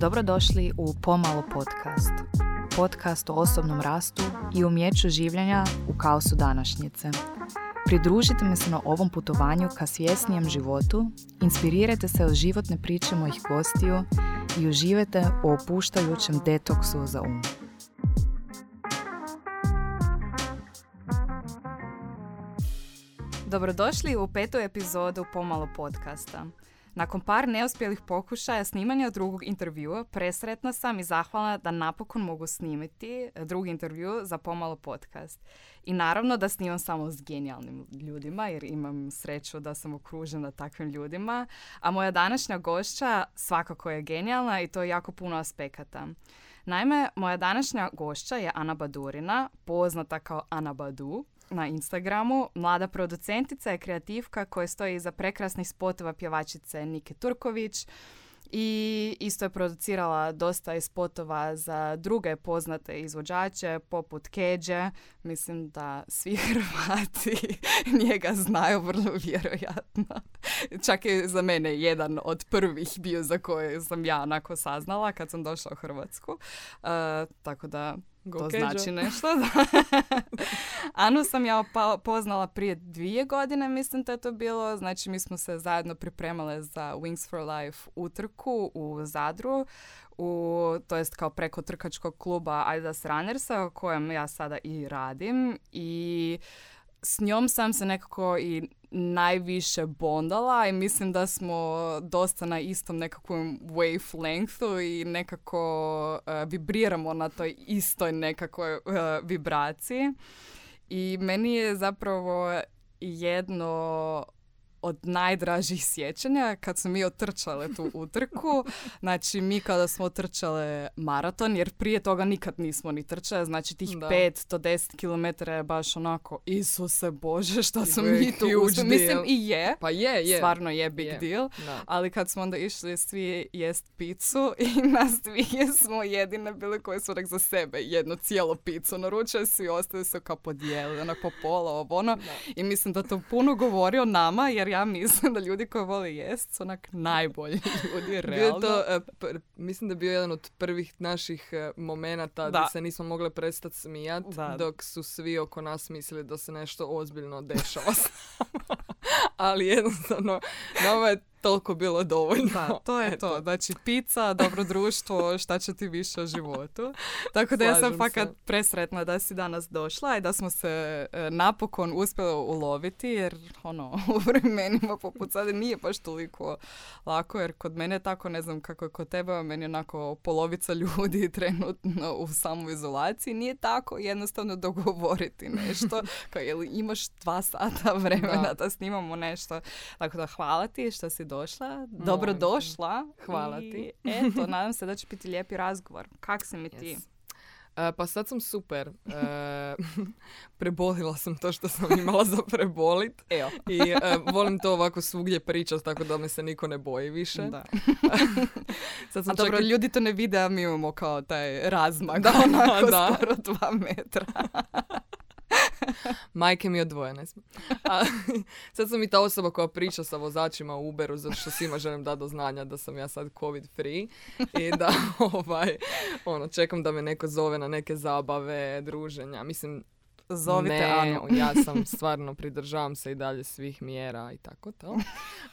Dobrodošli u Pomalo podcast. Podcast o osobnom rastu i umjeću življenja u kaosu današnjice. Pridružite mi se na ovom putovanju ka svjesnijem životu, inspirirajte se od životne priče mojih gostiju i uživajte u opuštajućem detoksu za um. Dobrodošli u petu epizodu Pomalo podcasta. Nakon par neuspjelih pokušaja snimanja drugog intervjua, presretna sam i zahvalna da napokon mogu snimiti drugi intervju za Pomalo podcast. I naravno da snimam samo s genijalnim ljudima, jer imam sreću da sam okružena takvim ljudima. A moja današnja gošća svakako je genijalna i to je jako puno aspekata. Naime, moja današnja gošća je Ana Badurina, poznata kao Ana Badu, na Instagramu. Mlada producentica je kreativka koja stoji iza prekrasnih spotova pjevačice Nike Turković i isto je producirala dosta i spotova za druge poznate izvođače poput Keđe. Mislim da svi Hrvati njega znaju vrlo vjerojatno. Čak je za mene jedan od prvih bio za koje sam ja onako saznala kad sam došla u Hrvatsku. Uh, tako da to znači nešto. Anu sam ja poznala prije dvije godine, mislim da je to bilo. Znači mi smo se zajedno pripremale za Wings for Life utrku u Zadru, u, to jest kao preko trkačkog kluba Adidas Runnersa, u kojem ja sada i radim. I s njom sam se nekako i najviše bondala i mislim da smo dosta na istom nekakvom wavelengthu i nekako uh, vibriramo na toj istoj nekakvoj uh, vibraciji. I meni je zapravo jedno od najdražih sjećanja kad smo mi otrčale tu utrku. Znači mi kada smo otrčale maraton, jer prije toga nikad nismo ni trčale, znači tih da. 5 do 10 km je baš onako Isuse Bože što smo mi tu uspjeli. Mislim i je. Pa je, je. Stvarno je big je. deal. Ali kad smo onda išli svi jest picu i nas dvije smo jedine bile koje su nek za sebe jednu cijelu picu naručili, svi ostali su kao podijeli, onako po pola, ovo ono. I mislim da to puno govori o nama jer ja mislim da ljudi koji vole jest su onak najbolji ljudi, realno. Bio to, uh, mislim da je bio jedan od prvih naših uh, momenata da. se nismo mogli prestati smijat, dok su svi oko nas mislili da se nešto ozbiljno dešava Ali jednostavno, nama je toliko bilo dovoljno. Da, to je to. Znači, pizza, dobro društvo, šta će ti više o životu. Tako da ja sam fakat presretna da si danas došla i da smo se e, napokon uspjeli uloviti, jer ono, u vremenima poput sada nije baš toliko lako, jer kod mene tako, ne znam kako je kod tebe, meni onako polovica ljudi trenutno u samoizolaciji, nije tako jednostavno dogovoriti nešto, kao jel imaš dva sata vremena da, da snimamo nešto. Tako da hvala ti što si došla. Dobro došla. Hvala ti. Eto, nadam se da će biti lijepi razgovor. Kak si mi ti? E, pa sad sam super. Uh, prebolila sam to što sam imala za prebolit. Evo. I uh, volim to ovako svugdje pričati tako da me se niko ne boji više. Da. sad sam a dobro, ljudi to ne vide, a mi imamo kao taj razmak. Da, onako da. skoro dva metra. Majke mi odvojene smo. Sad sam i ta osoba koja priča sa vozačima u Uberu, zato što svima želim da do znanja da sam ja sad covid free i da ovaj, ono, čekam da me neko zove na neke zabave, druženja. Mislim, Zovite ne, Anu. ja sam stvarno pridržavam se i dalje svih mjera i tako to.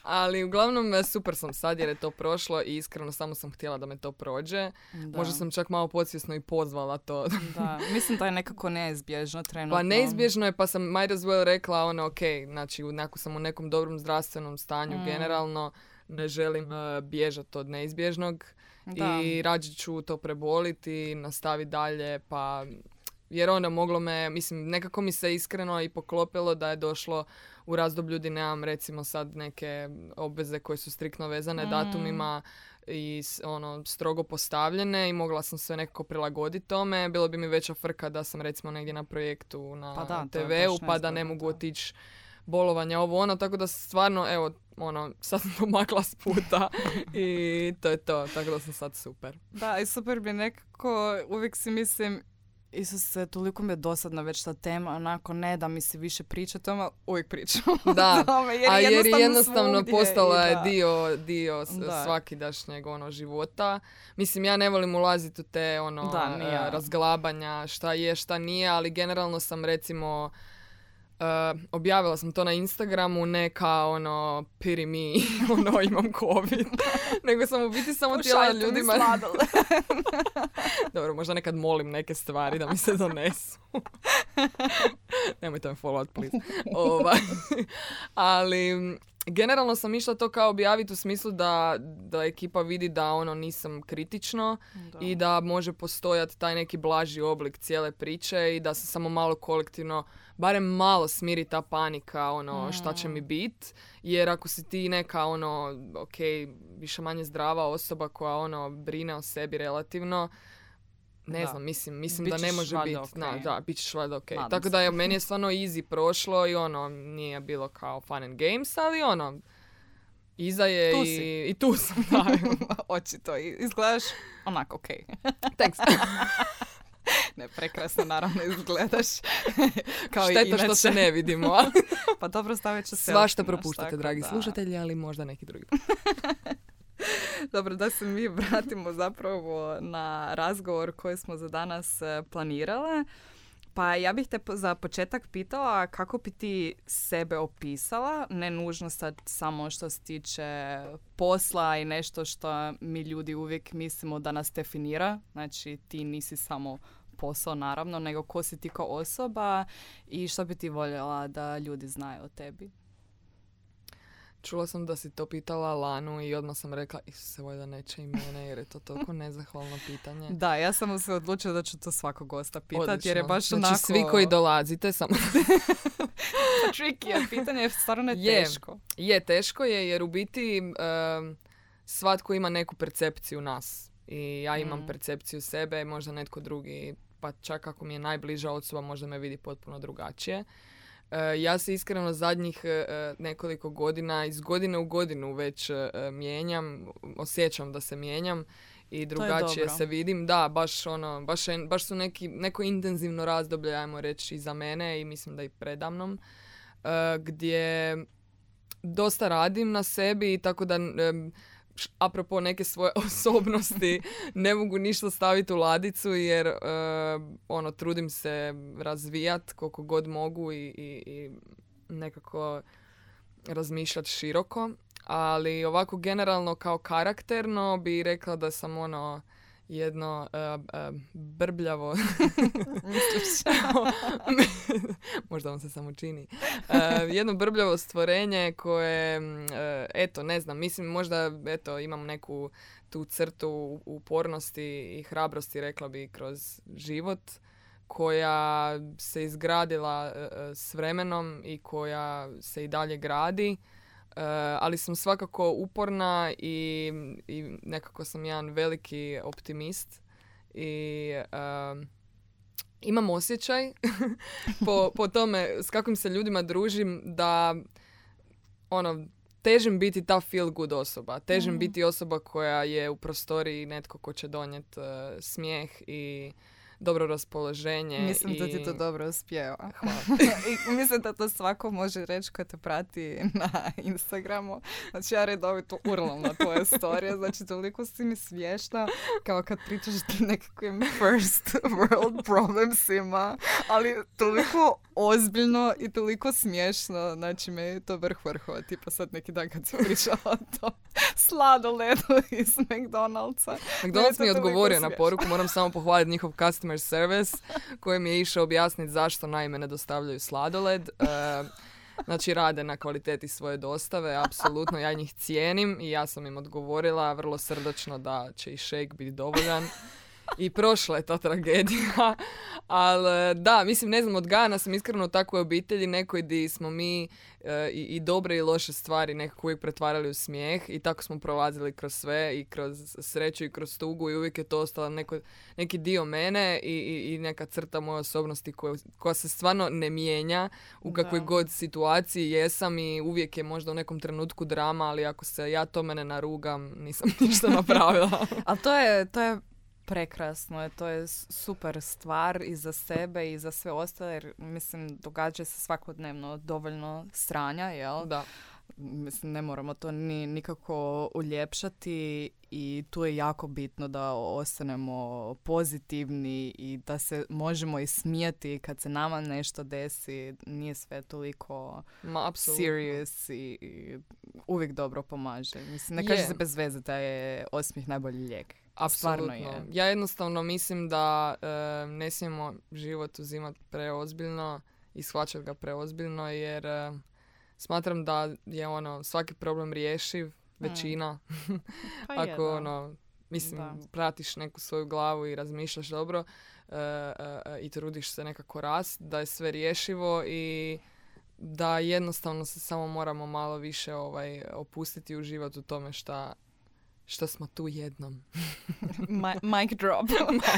Ali uglavnom e, super sam sad jer je to prošlo i iskreno samo sam htjela da me to prođe. Da. Možda sam čak malo podsvjesno i pozvala to. da, mislim da je nekako neizbježno trenutno. Pa neizbježno je pa sam might as well rekla ono ok, znači ako sam u nekom dobrom zdravstvenom stanju mm. generalno ne želim uh, bježati od neizbježnog. Da. I rađe ću to preboliti, nastaviti dalje, pa jer onda moglo me, mislim, nekako mi se iskreno i poklopilo da je došlo u razdoblju gdje nemam recimo sad neke obveze koje su striktno vezane mm. datumima i ono strogo postavljene i mogla sam sve nekako prilagoditi tome. Bilo bi mi veća frka da sam recimo negdje na projektu na pa TV-u pa da ne mogu otići bolovanja ovo ono, tako da stvarno evo ono, sad sam pomakla s puta i to je to, tako da sam sad super. Da, i super bi nekako, uvijek si mislim, Isuse, toliko mi je dosadna već ta tema, onako ne da mi se više priča tome, uvijek pričam da. tome, jer, A jer jednostavno, jednostavno postala je dio, dio Da. svakidašnjeg ono, života. Mislim, ja ne volim ulaziti u te ono, Da, ni ja. e, razglabanja, šta je, šta nije, ali generalno sam recimo e, objavila sam to na Instagramu ne kao ono pity me, ono imam covid, nego sam u biti samo htjela mi ljudima... Dobro, možda nekad molim neke stvari da mi se donesu. Nemojte me followat, please. ovaj. Ali generalno sam išla to kao objaviti u smislu da, da ekipa vidi da ono nisam kritično i da može postojati taj neki blaži oblik cijele priče i da se samo malo kolektivno barem malo smiri ta panika ono šta će mi bit. Jer ako si ti neka ono ok više manje zdrava osoba koja ono brine o sebi relativno ne Da. znam, mislim, mislim da ne može biti. okej. Da, bit ćeš valjda ok. Nadam Tako se. da je, meni je stvarno easy prošlo i ono, nije bilo kao fun and games, ali ono, iza je Tu i, si. i tu sam, da. Očito, i- izgledaš onako okej. Thanks. ne, prekrasno naravno izgledaš. Kao i Šteta što inače. se ne vidimo, Pa dobro stavit ću svašta selfie, znaš, propuštate, dragi da. slušatelji, ali možda neki drugi. Dobro, da se mi vratimo zapravo na razgovor koji smo za danas e, planirale. Pa ja bih te za početak pitala kako bi ti sebe opisala, ne nužno sad samo što se tiče posla i nešto što mi ljudi uvijek mislimo da nas definira. Znači ti nisi samo posao naravno, nego ko si ti kao osoba i što bi ti voljela da ljudi znaju o tebi. Čula sam da si to pitala Lanu i odmah sam rekla, Isuse, valjda neće i mene, jer je to toliko nezahvalno pitanje. Da, ja sam se odlučila da ću to svakog gosta pitati jer je baš znači, onako... svi koji dolazite, samo tricky je pitanje, je stvarno je teško. Je, teško je jer u biti svatko ima neku percepciju nas. I ja imam Mm. percepciju sebe, možda netko drugi, pa čak ako mi je najbliža osoba, možda me vidi potpuno drugačije. E, ja se iskreno zadnjih e, nekoliko godina, iz godine u godinu već e, mijenjam, osjećam da se mijenjam i drugačije se vidim. Da, baš ono, baš, je- baš su neki, neko intenzivno razdoblje, ajmo reći, za mene i mislim da i predamnom, e, gdje dosta radim na sebi i tako da apropo neke svoje osobnosti ne mogu ništa staviti u ladicu jer e, ono trudim se razvijat koliko god mogu i, i, i nekako razmišljati široko ali ovako generalno kao karakterno bi rekla da sam ono jedno e, e, brbljavo. Možda vam se samo čini. E, jedno brbljavo stvorenje koje eto ne znam mislim možda eto imam neku tu crtu upornosti i hrabrosti rekla bi kroz život koja se izgradila s vremenom i koja se i dalje gradi ali sam svakako uporna i, i nekako sam jedan veliki optimist i imam osjećaj po, po tome s kakvim se ljudima družim da ono težim biti ta feel good osoba. Težim Mhm. biti osoba koja je u prostoriji netko ko će donijeti smijeh i dobro raspoloženje. Mislim i... da ti to dobro uspijeva. Hvala. I mislim da to svako može reći ko te prati na Instagramu. Znači ja redovito urlam na tvoje storije, znači toliko si mi smiješna kao kad pričaš o nekakvim first world problemsima, ali toliko ozbiljno i toliko smiješno, znači me je to vrh vrhova, tipa sad neki dan kad si pričala o tom sladoledu iz McDonald'sa. McDonald's mi je odgovorio na poruku, moram samo pohvaliti njihov customer service koji mi je išao objasniti zašto naime ne dostavljaju sladoled. E, znači rade na kvaliteti svoje dostave, apsolutno ja njih cijenim i ja sam im odgovorila vrlo srdačno da će i shake biti dovoljan. I prošla je ta tragedija, ali da, mislim, ne znam, odgajana sam iskreno u takvoj obitelji, nekoj di smo mi e, i, i dobre i loše stvari nekako uvijek pretvarali u smijeh i tako smo prolazili kroz sve i kroz sreću i kroz tugu i uvijek je to ostalo neko, neki dio mene i, i, i neka crta moje osobnosti koja, koja se stvarno ne mijenja u kakvoj Da. god situaciji jesam i uvijek je možda u nekom trenutku drama, ali ako se ja tome ne narugam, nisam ništa napravila. Ali to je, to je prekrasno je, to je super stvar i za sebe i za sve ostale, jer mislim događa se svakodnevno dovoljno stranja, jel? Da. Mislim, ne moramo to ni nikako uljepšati i tu je jako bitno da ostanemo pozitivni i da se možemo i smijati kad se nama nešto desi. Nije sve toliko Ma, serious i, uvijek dobro pomaže. Mislim, ne kaže se bez veze da je osmih najbolji lijek. Apsolutno. Je. Ja jednostavno mislim da e, ne smijemo život uzimati preozbiljno i shvaćati ga preozbiljno jer e, smatram da je ono svaki problem rješiv, većina. Pa Ako ono, mislim, pratiš neku svoju glavu i razmišljaš dobro e, i trudiš se nekako rast, da je sve rješivo i da jednostavno se samo moramo malo više ovaj, opustiti u život u tome šta što smo tu jednom. mic drop.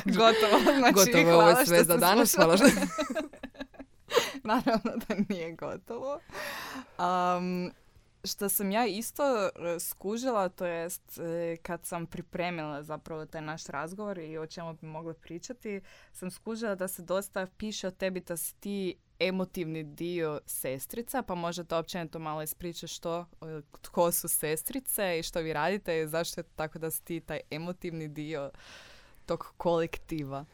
Gotovo. Znači, gotovo, ovo je sve za danas. Hvala što... Naravno da nije gotovo. Um, što sam ja isto e, skužila, to jest e, kad sam pripremila zapravo taj naš razgovor i o čemu bi mogli pričati, sam skužila da se dosta piše o tebi da si ti emotivni dio sestrica, pa možete općenito malo ispričati što, tko su sestrice i što vi radite i zašto je tako da si ti taj emotivni dio tog kolektiva.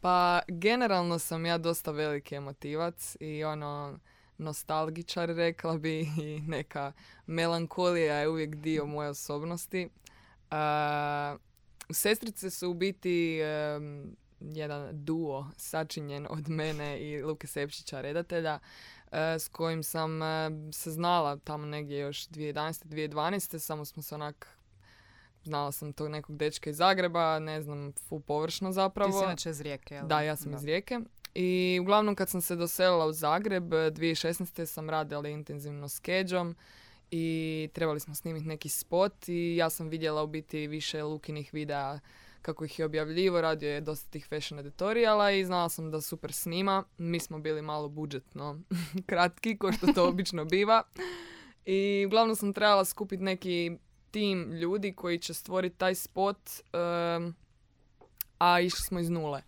Pa generalno sam ja dosta veliki emotivac i ono nostalgičar rekla bi i neka melankolija je uvijek dio moje osobnosti. Uh, sestrice su u biti jedan duo sačinjen od mene i Luke Sepšića, redatelja, e, s kojim sam e, se znala tamo negdje još 2011. 2012. Samo smo se onak znala sam tog nekog dečka iz Zagreba, ne znam, fu površno zapravo. Ti si inače iz Rijeke, jel? Da, ja sam iz Rijeke. I uglavnom kad sam se doselila u Zagreb, 2016. sam radila intenzivno s Keđom i trebali smo snimiti neki spot i ja sam vidjela u biti više Lukinih videa kako ih je objavljivo, radio je dosta tih fashion editorijala i znala sam da super snima. Mi smo bili malo budžetno kratki, ko što to obično biva. I uglavnom sam trebala skupiti neki tim ljudi koji će stvoriti taj spot, a išli smo iz nule.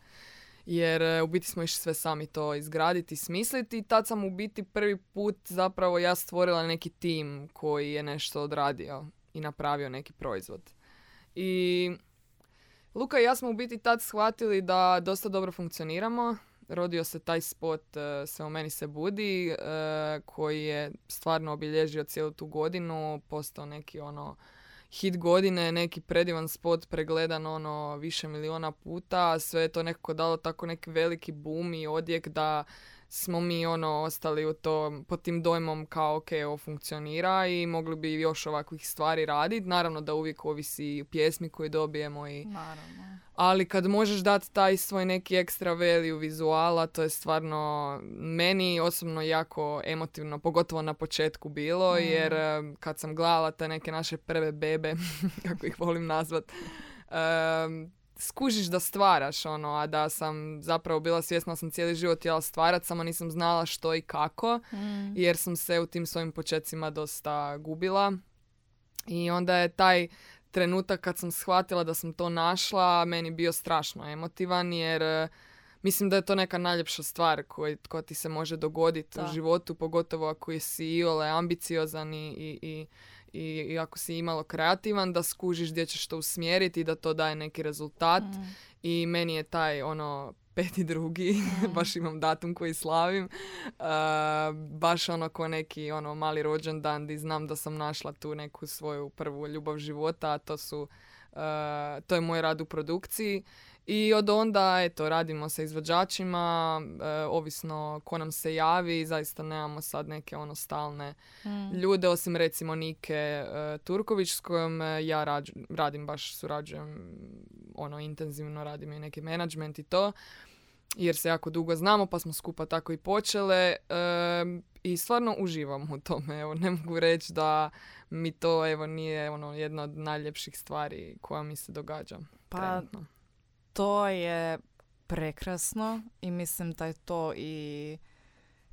Jer e, u biti smo išli sve sami to izgraditi i smisliti i tad sam u biti prvi put zapravo ja stvorila neki tim koji je nešto odradio i napravio neki proizvod. I Luka i ja smo u biti tad shvatili da dosta dobro funkcioniramo. Rodio se taj spot uh, Sve u meni se budi, uh, koji je stvarno obilježio cijelu tu godinu, postao neki ono hit godine, neki predivan spot pregledan ono više miliona puta, sve je to nekako dalo tako neki veliki boom i odjek da smo mi ono ostali u to, pod tim dojmom kao ok, ovo funkcionira i mogli bi još ovakvih stvari raditi. Naravno da uvijek ovisi pjesmi koje dobijemo i... Naravno. Ali kad možeš dati taj svoj neki ekstra value vizuala, to je stvarno meni osobno jako emotivno, pogotovo na početku bilo, mm. jer eh, kad sam gledala te neke naše prve bebe, kako ih volim nazvat, um, skužiš da stvaraš, ono, a da sam zapravo bila svjesna sam cijeli život htjela stvarat, samo nisam znala što i kako, mm. jer sam se u tim svojim počecima dosta gubila. I onda je taj trenutak kad sam shvatila da sam to našla, meni bio strašno emotivan, jer e, mislim da je to neka najljepša stvar koja, koja ti se može dogoditi u životu, pogotovo ako si iole ambiciozan i, i, i i, i ako si imalo kreativan da skužiš gdje ćeš to usmjeriti i da to daje neki rezultat mm. i meni je taj ono peti drugi, mm. baš imam datum koji slavim, uh, baš ono ko neki ono mali rođendan di znam da sam našla tu neku svoju prvu ljubav života, a to su, uh, to je moj rad u produkciji i od onda, eto, radimo sa izvođačima, e, ovisno ko nam se javi, zaista nemamo sad neke ono stalne mm. ljude, osim recimo Nike e, Turković s kojom e, ja radim, baš surađujem, ono, intenzivno radim i neki menadžment i to, jer se jako dugo znamo, pa smo skupa tako i počele i stvarno uživam u tome, evo, ne mogu reći da mi to, evo, nije ono, jedna od najljepših stvari koja mi se događa. Pa, trenutno to je prekrasno i mislim da je to i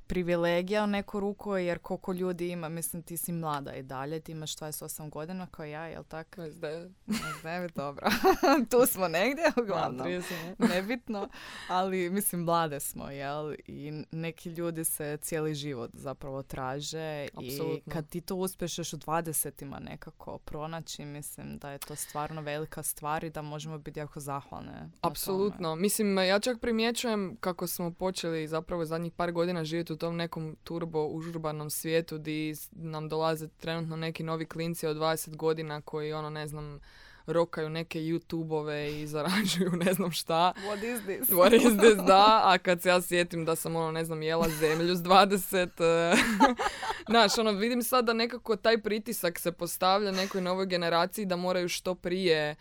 privilegija u neku ruku, jer koliko ljudi ima, mislim ti si mlada i dalje, ti imaš 28 godina kao ja, jel tako? 29. 29, dobro. tu smo negdje, uglavnom. Nebitno, ali mislim mlade smo, jel? I neki ljudi se cijeli život zapravo traže Absolutno. i kad ti to uspješ još u 20 nekako pronaći, mislim da je to stvarno velika stvar i da možemo biti jako zahvalne. Apsolutno. Mislim, ja čak primjećujem kako smo počeli zapravo zadnjih par godina živjeti u tom nekom turbo užurbanom svijetu di nam dolaze trenutno neki novi klinci od 20 godina koji ono ne znam rokaju neke YouTube-ove i zarađuju ne znam šta. What is this? What is this, da. A kad se ja sjetim da sam ono, ne znam, jela zemlju s 20... E, znaš, ono, vidim sad da nekako taj pritisak se postavlja nekoj novoj generaciji da moraju što prije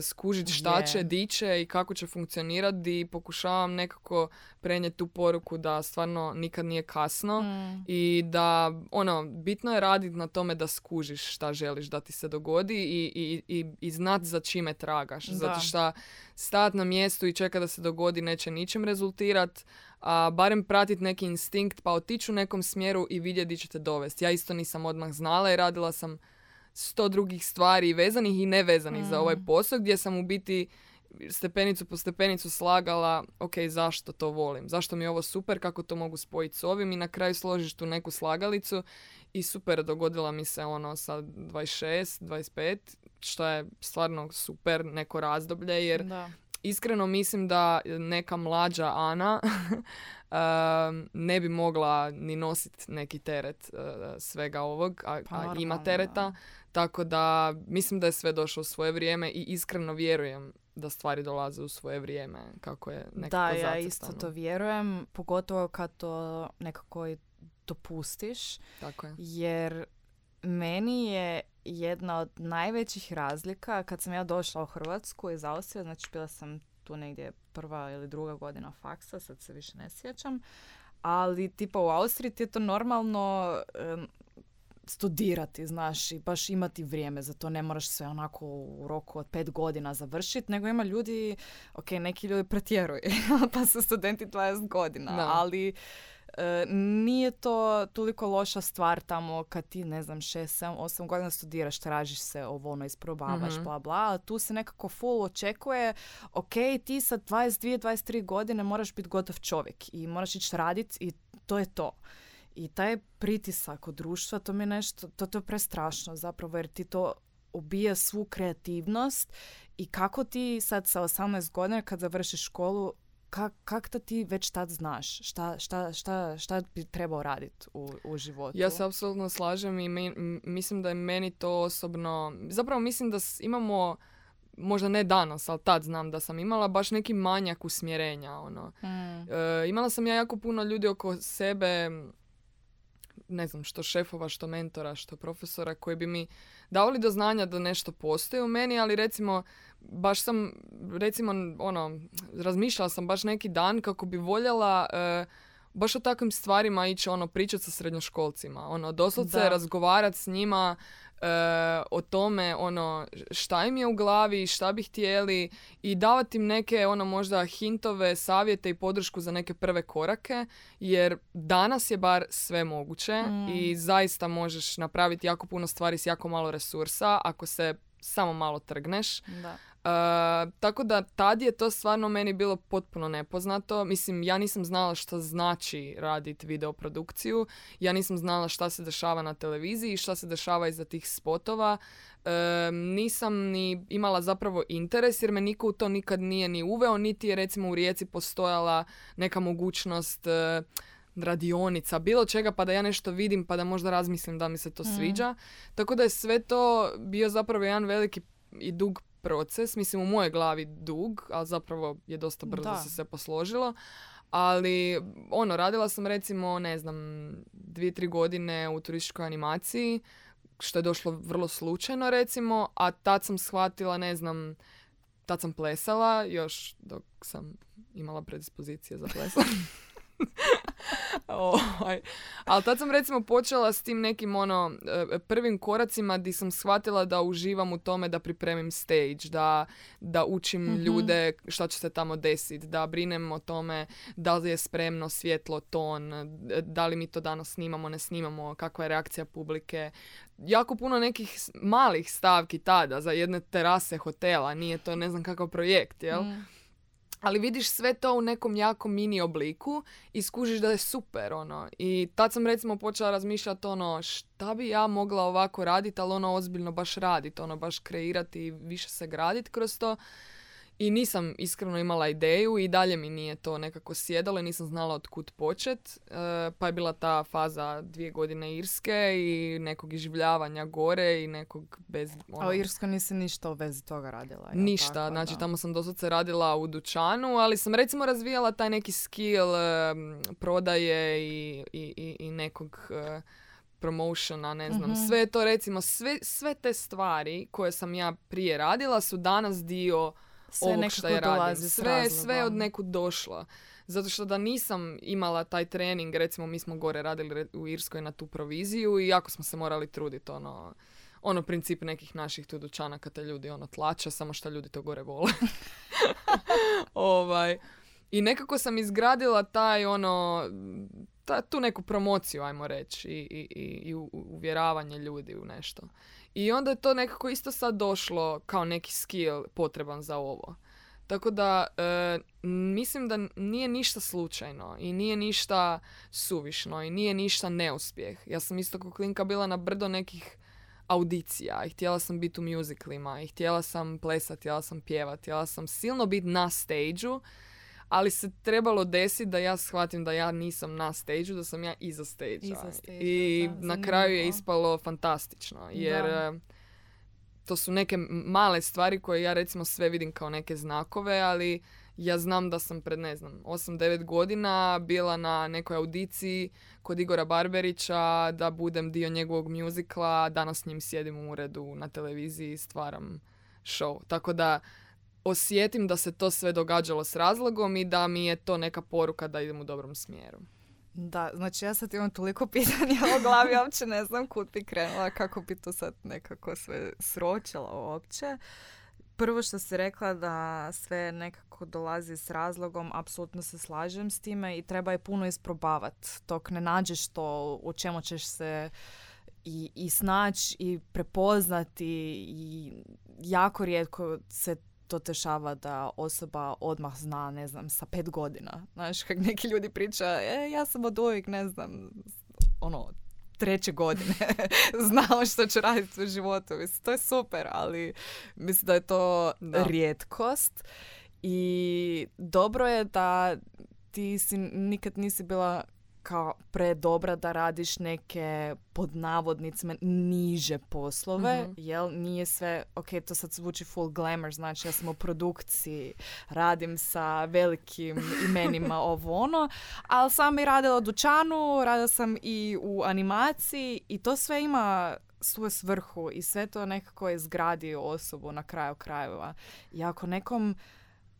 skužiti šta će, di će i kako će funkcionirati i pokušavam nekako prenijeti tu poruku da stvarno nikad nije kasno mm. i da ono, bitno je raditi na tome da skužiš šta želiš da ti se dogodi i, i, i, i znat za čime tragaš. Da. Zato što stat na mjestu i čeka da se dogodi neće ničem rezultirat, a barem pratiti neki instinkt pa otići u nekom smjeru i vidjeti di ćete dovesti. Ja isto nisam odmah znala i radila sam sto drugih stvari vezanih i nevezanih za ovaj mm. posao gdje sam u biti stepenicu po stepenicu slagala, ok, zašto to volim, zašto mi je ovo super, kako to mogu spojiti s ovim i na kraju složiš tu neku slagalicu i super, dogodila mi se ono sa 26, 25, što je stvarno super neko razdoblje jer da. iskreno mislim da neka mlađa Ana ne bi mogla ni nositi neki teret uh, svega ovog, a, pa, a ima tereta. Tako da mislim da je sve došlo u svoje vrijeme i iskreno vjerujem da stvari dolaze u svoje vrijeme kako je nekako Da, ja isto to vjerujem, pogotovo kad to nekako i dopustiš. Tako je. Jer meni je jedna od najvećih razlika kad sam ja došla u Hrvatsku iz Austrije, znači bila sam tu negdje prva ili druga godina faksa, sad se više ne sjećam, ali tipa u Austriji ti je to normalno studirati, znaš, i baš imati vrijeme za to, ne moraš sve onako u roku od pet godina završiti, nego ima ljudi, ok, neki ljudi pretjeruju, pa su studenti 20 godina, ali e, nije to toliko loša stvar tamo kad ti, ne znam, 6, 7, 8 godina studiraš, tražiš se ovo, ono, isprobavaš, mm bla, bla, a tu se nekako full očekuje, ok, ti sa 22, 23 godine moraš biti gotov čovjek i moraš ići raditi i to je to. I taj pritisak od društva, to mi je nešto, to, to je prestrašno zapravo, jer ti to ubija svu kreativnost i kako ti sad sa 18 godina kad završiš školu, kak, kak to ti već tad znaš? Šta, šta, šta, šta bi trebao raditi u, u životu? Ja se apsolutno slažem i mislim da je meni to osobno... Zapravo mislim da imamo možda ne danas, ali tad znam da sam imala baš neki manjak usmjerenja. Ono. Mm. E, imala sam ja jako puno ljudi oko sebe ne znam, što šefova, što mentora, što profesora koji bi mi davali do znanja da nešto postoji u meni, ali recimo baš sam, recimo, ono, razmišljala sam baš neki dan kako bi voljela e, baš o takvim stvarima ići ono pričati sa srednjoškolcima. Ono, doslovce razgovarati s njima E, o tome ono šta im je u glavi, šta bi htjeli i davati im neke ono možda hintove, savjete i podršku za neke prve korake jer danas je bar sve moguće mm. i zaista možeš napraviti jako puno stvari s jako malo resursa ako se samo malo trgneš. Da. Uh, tako da tad je to stvarno meni bilo potpuno nepoznato. Mislim, ja nisam znala što znači raditi videoprodukciju. Ja nisam znala šta se dešava na televiziji, šta se dešava iza tih spotova. nisam ni imala zapravo interes jer me niko u to nikad nije ni uveo, niti je recimo u Rijeci postojala neka mogućnost uh, radionica, bilo čega pa da ja nešto vidim pa da možda razmislim da mi se to mm. sviđa. Tako da je sve to bio zapravo jedan veliki i dug proces, mislim u mojoj glavi dug, ali zapravo je dosta brzo se sve posložilo. Ali, ono, radila sam recimo, ne znam, dvije, tri godine u turističkoj animaciji, što je došlo vrlo slučajno recimo, a tad sam shvatila, ne znam, tad sam plesala, još dok sam imala predispozicije za plesanje. ovaj. Ali tad sam recimo počela s tim nekim ono e, prvim koracima di sam shvatila da uživam u tome da pripremim stage, da, da učim mhm. ljude šta će se tamo desiti, da brinem o tome da li je spremno svjetlo, ton, da li mi to danas snimamo, ne snimamo, kakva je reakcija publike. Jako puno nekih malih stavki tada za jedne terase hotela, nije to ne znam kakav projekt, jel? Mm ali vidiš sve to u nekom jako mini obliku i skužiš da je super, ono. I tad sam recimo počela razmišljati, ono, šta bi ja mogla ovako raditi, ali ono ozbiljno baš raditi, ono, baš kreirati i više se graditi kroz to i nisam iskreno imala ideju i dalje mi nije to nekako sjedalo i nisam znala od kud počet. E, pa je bila ta faza dvije godine Irske i nekog iživljavanja gore i nekog bez... Ono, A u Irskoj nisi ništa u vezi toga radila? Ništa, znači tamo sam doslovce radila u dućanu, ali sam recimo razvijala taj neki skill prodaje i, i, i, nekog... Uh, promotiona, ne znam, mm sve to recimo, sve, sve te stvari koje sam ja prije radila su danas dio sve ovog što ja radim. Sve, sve od nekud došlo. Zato što da nisam imala taj trening, recimo mi smo gore radili u Irskoj na tu proviziju i jako smo se morali truditi ono ono princip nekih naših tu dućana kad te ljudi ono tlače, samo što ljudi to gore vole. ovaj. I nekako sam izgradila taj ono, ta, tu neku promociju, ajmo reći, i, i, i uvjeravanje ljudi u nešto. I onda je to nekako isto sad došlo kao neki skill potreban za ovo. Tako da e, mislim da nije ništa slučajno i nije ništa suvišno i nije ništa neuspjeh. Ja sam isto kao klinka bila na brdo nekih audicija i htjela sam biti u musicalima i htjela sam plesati, htjela sam pjevati, htjela sam silno biti na stage ali se trebalo desiti da ja shvatim da ja nisam na stage da sam ja iza stage I na kraju je ispalo fantastično, jer e, to su neke male stvari koje ja recimo sve vidim kao neke znakove, ali ja znam da sam pred, ne znam, 8-9 godina bila na nekoj audiciji kod Igora Barberića da budem dio njegovog muzikla, danas s njim sjedim u uredu na televiziji i stvaram show. Tako da osjetim da se to sve događalo s razlogom i da mi je to neka poruka da idem u dobrom smjeru. Da, znači ja sad imam toliko pitanja u glavi, uopće ne znam kud bi krenula, kako bi to sad nekako sve sročila uopće. Prvo što si rekla da sve nekako dolazi s razlogom, apsolutno se slažem s time i treba je puno isprobavati. Tok ne nađeš to u čemu ćeš se i, i snaći i prepoznati i jako rijetko se to tešava da osoba odmah zna, ne znam, sa pet godina. Znaš, kak neki ljudi priča, e, ja sam od uvijek, ne znam, ono, treće godine znao što će raditi u životu. Mislim, to je super, ali mislim da je to da. rijetkost. I dobro je da ti si nikad nisi bila kao predobra da radiš neke pod navodnicima niže poslove, mm jel nije sve, ok, to sad zvuči full glamour, znači ja sam u produkciji, radim sa velikim imenima ovo ono, ali sam i radila u dućanu, radila sam i u animaciji i to sve ima svoju svrhu i sve to nekako izgradi osobu na kraju krajeva. I ako nekom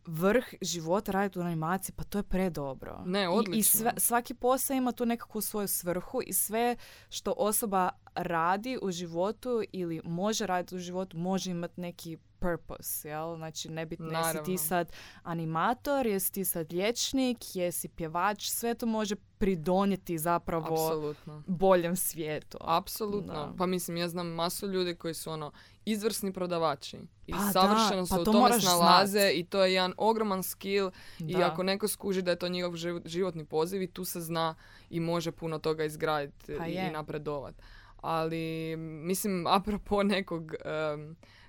vrh života raditi u animaciji, pa to je predobro. Ne, odlično. I, i svaki posao ima tu nekakvu svoju svrhu i sve što osoba radi u životu ili može raditi u životu može imati neki purpose, jel? Znači, nebitno jesi ti sad animator, jesi ti sad liječnik, jesi pjevač, sve to može pridonijeti zapravo Absolutno. boljem svijetu. Apsolutno. Pa mislim, ja znam masu ljudi koji su ono izvrsni prodavači i pa savršeno se pa u tome snalaze i to je jedan ogroman skill i ako neko skuži da je to njihov životni poziv i tu se zna i može puno toga izgraditi pa i napredovati. Ali, mislim, apropo nekog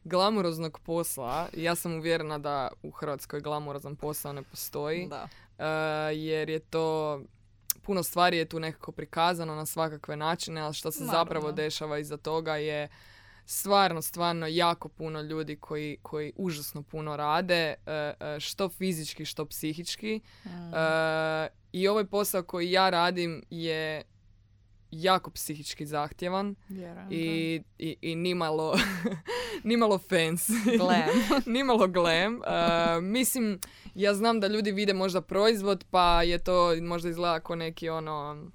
glamuroznog posla, ja sam uvjerena da u Hrvatskoj glamurozan posao ne postoji. Da. Uh, jer je to puno stvari je tu nekako prikazano na svakakve načine, ali što se zapravo dešava iza toga je stvarno, stvarno jako puno ljudi koji, koji užasno puno rade, e, e, što fizički, što psihički. Mm. I ovaj posao koji ja radim je jako psihički zahtjevan Vjerujem, i, i, i nimalo, nimalo fans. Glam. nimalo glam. Uh, mislim, ja znam da ljudi vide možda proizvod, pa je to možda izgleda kao neki ono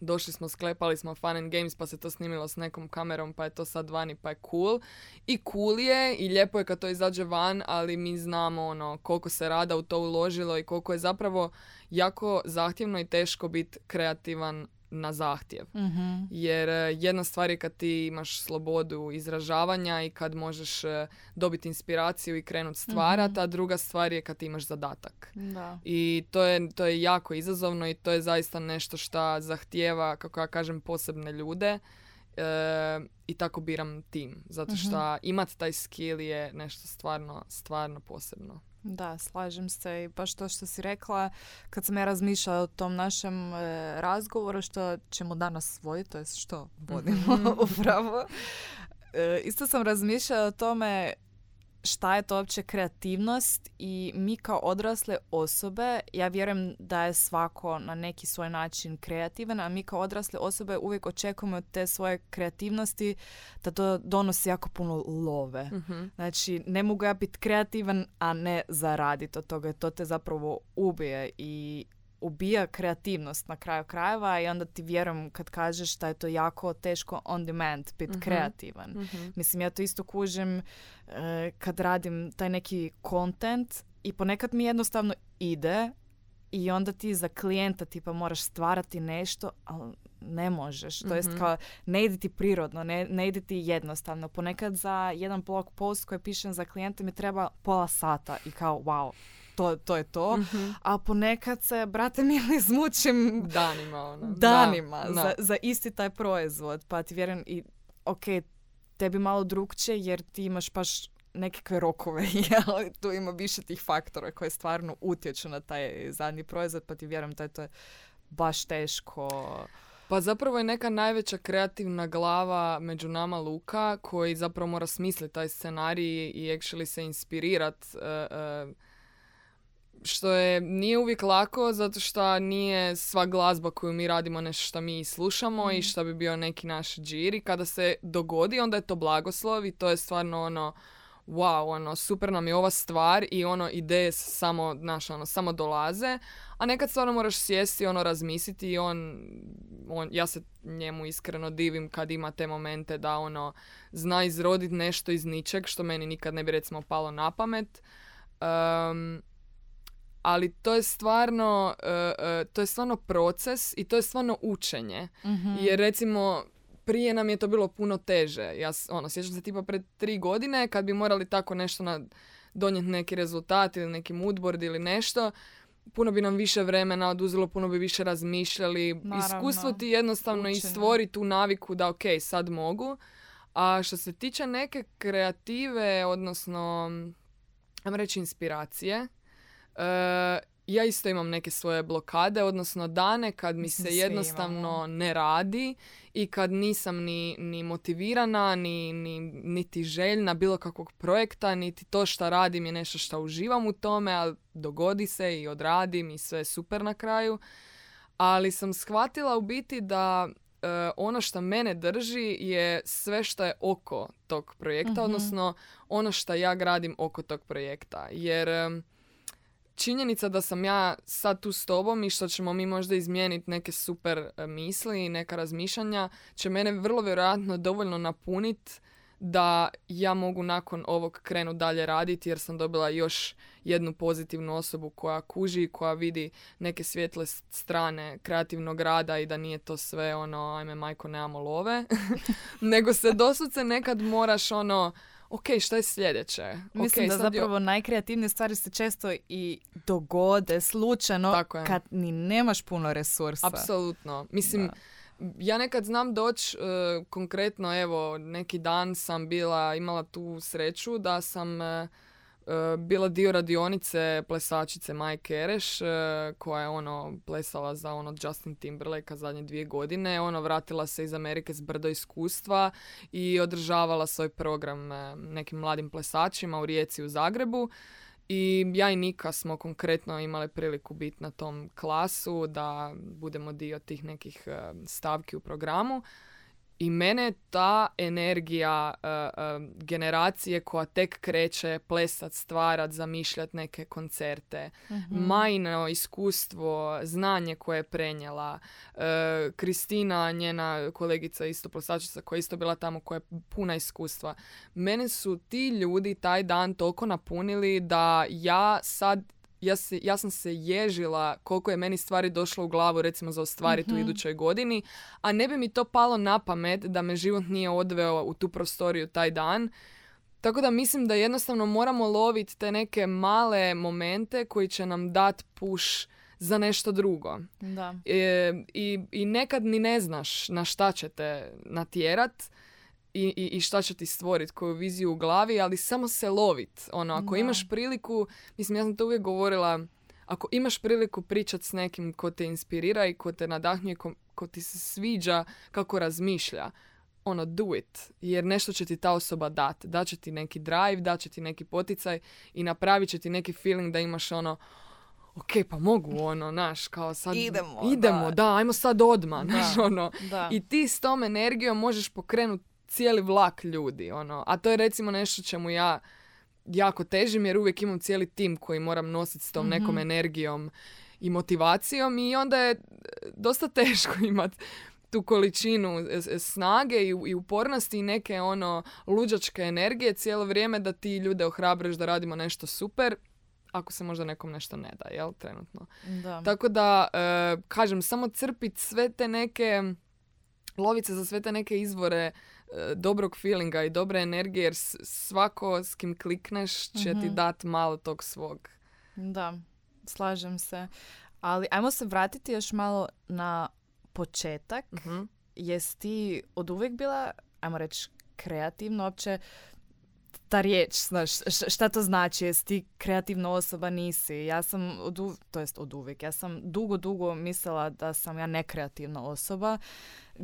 došli smo, sklepali smo Fun and Games pa se to snimilo s nekom kamerom pa je to sad vani pa je cool. I cool je i lijepo je kad to izađe van, ali mi znamo ono koliko se rada u to uložilo i koliko je zapravo jako zahtjevno i teško biti kreativan na zahtjev. Mhm. Jer e, jedna stvar je kad ti imaš slobodu izražavanja i kad možeš e, dobiti inspiraciju i krenut stvarat, a druga stvar je kad ti imaš zadatak. Da. I to je, to je jako izazovno i to je zaista nešto što zahtijeva, kako ja kažem, posebne ljude. E, I tako biram tim. Zato što imat taj skill je nešto stvarno, stvarno posebno. Da, slažem se i baš to što si rekla, kad sam ja razmišljala o tom našem e, razgovoru što ćemo danas voditi, to je što vodimo upravo, e, isto sam razmišljala o tome šta je to uopće kreativnost i mi kao odrasle osobe, ja vjerujem da je svako na neki svoj način kreativan, a mi kao odrasle osobe uvijek očekujemo od te svoje kreativnosti da to donosi jako puno love. Znači, ne mogu ja biti kreativan, a ne zaraditi od toga. To te zapravo ubije i ubija kreativnost na kraju krajeva i onda ti vjerujem kad kažeš da je to jako teško on demand biti kreativan. Mislim, ja to isto kužim e, kad radim taj neki content i ponekad mi jednostavno ide i onda ti za klijenta tipa moraš stvarati nešto, ali ne možeš. To jest kao ne ide ti prirodno, ne, ne ide ti jednostavno. Ponekad za jedan blog post koji pišem za klijente mi treba pola sata i kao wow, to, to je to. A ponekad se, brate mi, izmučim Danima, ono. danima Da, za, da. za isti taj proizvod. Pa ti vjerujem i, ok, tebi malo drugčije jer ti imaš baš nekakve rokove, ali tu ima više tih faktora koji stvarno utječu na taj zadnji proizvod, pa ti vjerujem da je to baš teško. Pa zapravo je neka najveća kreativna glava među nama Luka koji zapravo mora smisliti taj scenarij i actually se inspirirat e, e, što je nije uvijek lako zato što nije sva glazba koju mi radimo nešto što mi slušamo i što bi bio neki naš džir i kada se dogodi onda je to blagoslov i to je stvarno ono wow, ono, super nam je ova stvar i ono, ideje samo, znaš, ono, samo dolaze, a nekad stvarno moraš sjesti, ono, razmisliti i on, on, ja se njemu iskreno divim kad ima te momente da, ono, zna izroditi nešto iz ničeg, što meni nikad ne bi, recimo, palo na pamet. Um, ali to je stvarno, e, to je stvarno proces i to je stvarno učenje. Jer recimo, prije nam je to bilo puno teže. Ja, ono, sjećam se tipa pred tri godine kad bi morali tako nešto na, donijeti neki rezultat ili neki moodboard ili nešto, puno bi nam više vremena oduzelo, puno bi više razmišljali. Naravno. Iskustvo ti jednostavno i stvori tu naviku da ok, sad mogu. A što se tiče neke kreative, odnosno, ajmo reći inspiracije, ja isto imam neke svoje blokade, odnosno dane kad mi Mislim, se jednostavno imamo. ne radi i kad nisam ni, ni motivirana, ni, ni, niti željna bilo kakvog projekta, niti to što radim je nešto što uživam u tome, ali dogodi se i odradim i sve je super na kraju. Ali sam shvatila u biti da e, ono što mene drži je sve što je oko tog projekta, odnosno ono što ja gradim oko tog projekta. Jer činjenica da sam ja sad tu s tobom i što ćemo mi možda izmijeniti neke super e, misli i neka razmišljanja će mene vrlo vjerojatno dovoljno napuniti da ja mogu nakon ovog krenu dalje raditi jer sam dobila još jednu pozitivnu osobu koja kuži, koja vidi neke svjetle strane kreativnog rada i da nije to sve ono, ajme majko, nemamo love. Nego se doslovce nekad moraš ono, ok, šta je sljedeće? Mislim Ok, da sad jo- zapravo najkreativnije stvari se često i dogode slučajno kad ni nemaš puno resursa. Apsolutno. Mislim, ja nekad znam doći, konkretno evo, neki dan sam bila, imala tu sreću da sam e, e, bila dio radionice plesačice Maje Kereš, e, koja je ono plesala za ono Justin Timberlake zadnje dvije godine. Ono vratila se iz Amerike s brdo iskustva i održavala svoj program e, nekim mladim plesačima u Rijeci u Zagrebu. I ja i Nika smo konkretno imali priliku biti na tom klasu, da budemo dio tih nekih stavki u programu. I mene ta energija uh, generacije koja tek kreće plesat, stvarat, zamišljat neke koncerte, mm majno iskustvo, znanje koje je prenijela, uh, Kristina, njena kolegica isto plesačica koja je isto bila tamo, koja je puna iskustva. Mene su ti ljudi taj dan toliko napunili da ja sad ja, se, ja sam se ježila koliko je meni stvari došlo u glavu recimo za ostvariti u mhm. idućoj godini, a ne bi mi to palo na pamet da me život nije odveo u tu prostoriju taj dan. Tako da mislim da jednostavno moramo loviti te neke male momente koji će nam dat push za nešto drugo. Da. E, i, I nekad ni ne znaš na šta ćete natjerat i, i, i šta će ti stvoriti, koju viziju u glavi, ali samo se lovit. Ono, ako imaš priliku, mislim, ja sam to uvijek govorila, ako imaš priliku pričati s nekim ko te inspirira i ko te nadahnjuje, ko, ko ti se sviđa kako razmišlja, ono, do it. Jer nešto će ti ta osoba dati. Daće ti neki drive, daće ti neki poticaj i napravit će ti neki feeling da imaš ono, ok, pa mogu ono, naš, kao sad... Idemo, idemo da. ajmo sad odmah, znaš, ono. I ti s tom energijom možeš pokrenuti cijeli vlak ljudi, ono. A to je recimo nešto čemu ja jako težim jer uvijek imam cijeli tim koji moram nositi s tom mhm. nekom energijom i motivacijom i onda je dosta teško imati tu količinu snage i, i upornosti i neke ono luđačke energije cijelo vrijeme da ti ljude ohrabriš da radimo nešto super ako se možda nekom nešto ne da, jel, trenutno. Da. Tako da, e, kažem, samo crpit sve te neke, lovice za sve te neke izvore dobrog feelinga i dobre energije jer svako s kim klikneš će ti mhm. dat malo tog svog. Da, slažem se. Ali ajmo se vratiti još malo na početak. uh Jesi ti od uvijek bila, ajmo reći, kreativno uopće ta riječ, znaš, šta to znači? Jesi ti kreativna osoba, nisi? Ja sam, od to jest od uvijek, ja sam dugo, dugo mislila da sam ja nekreativna osoba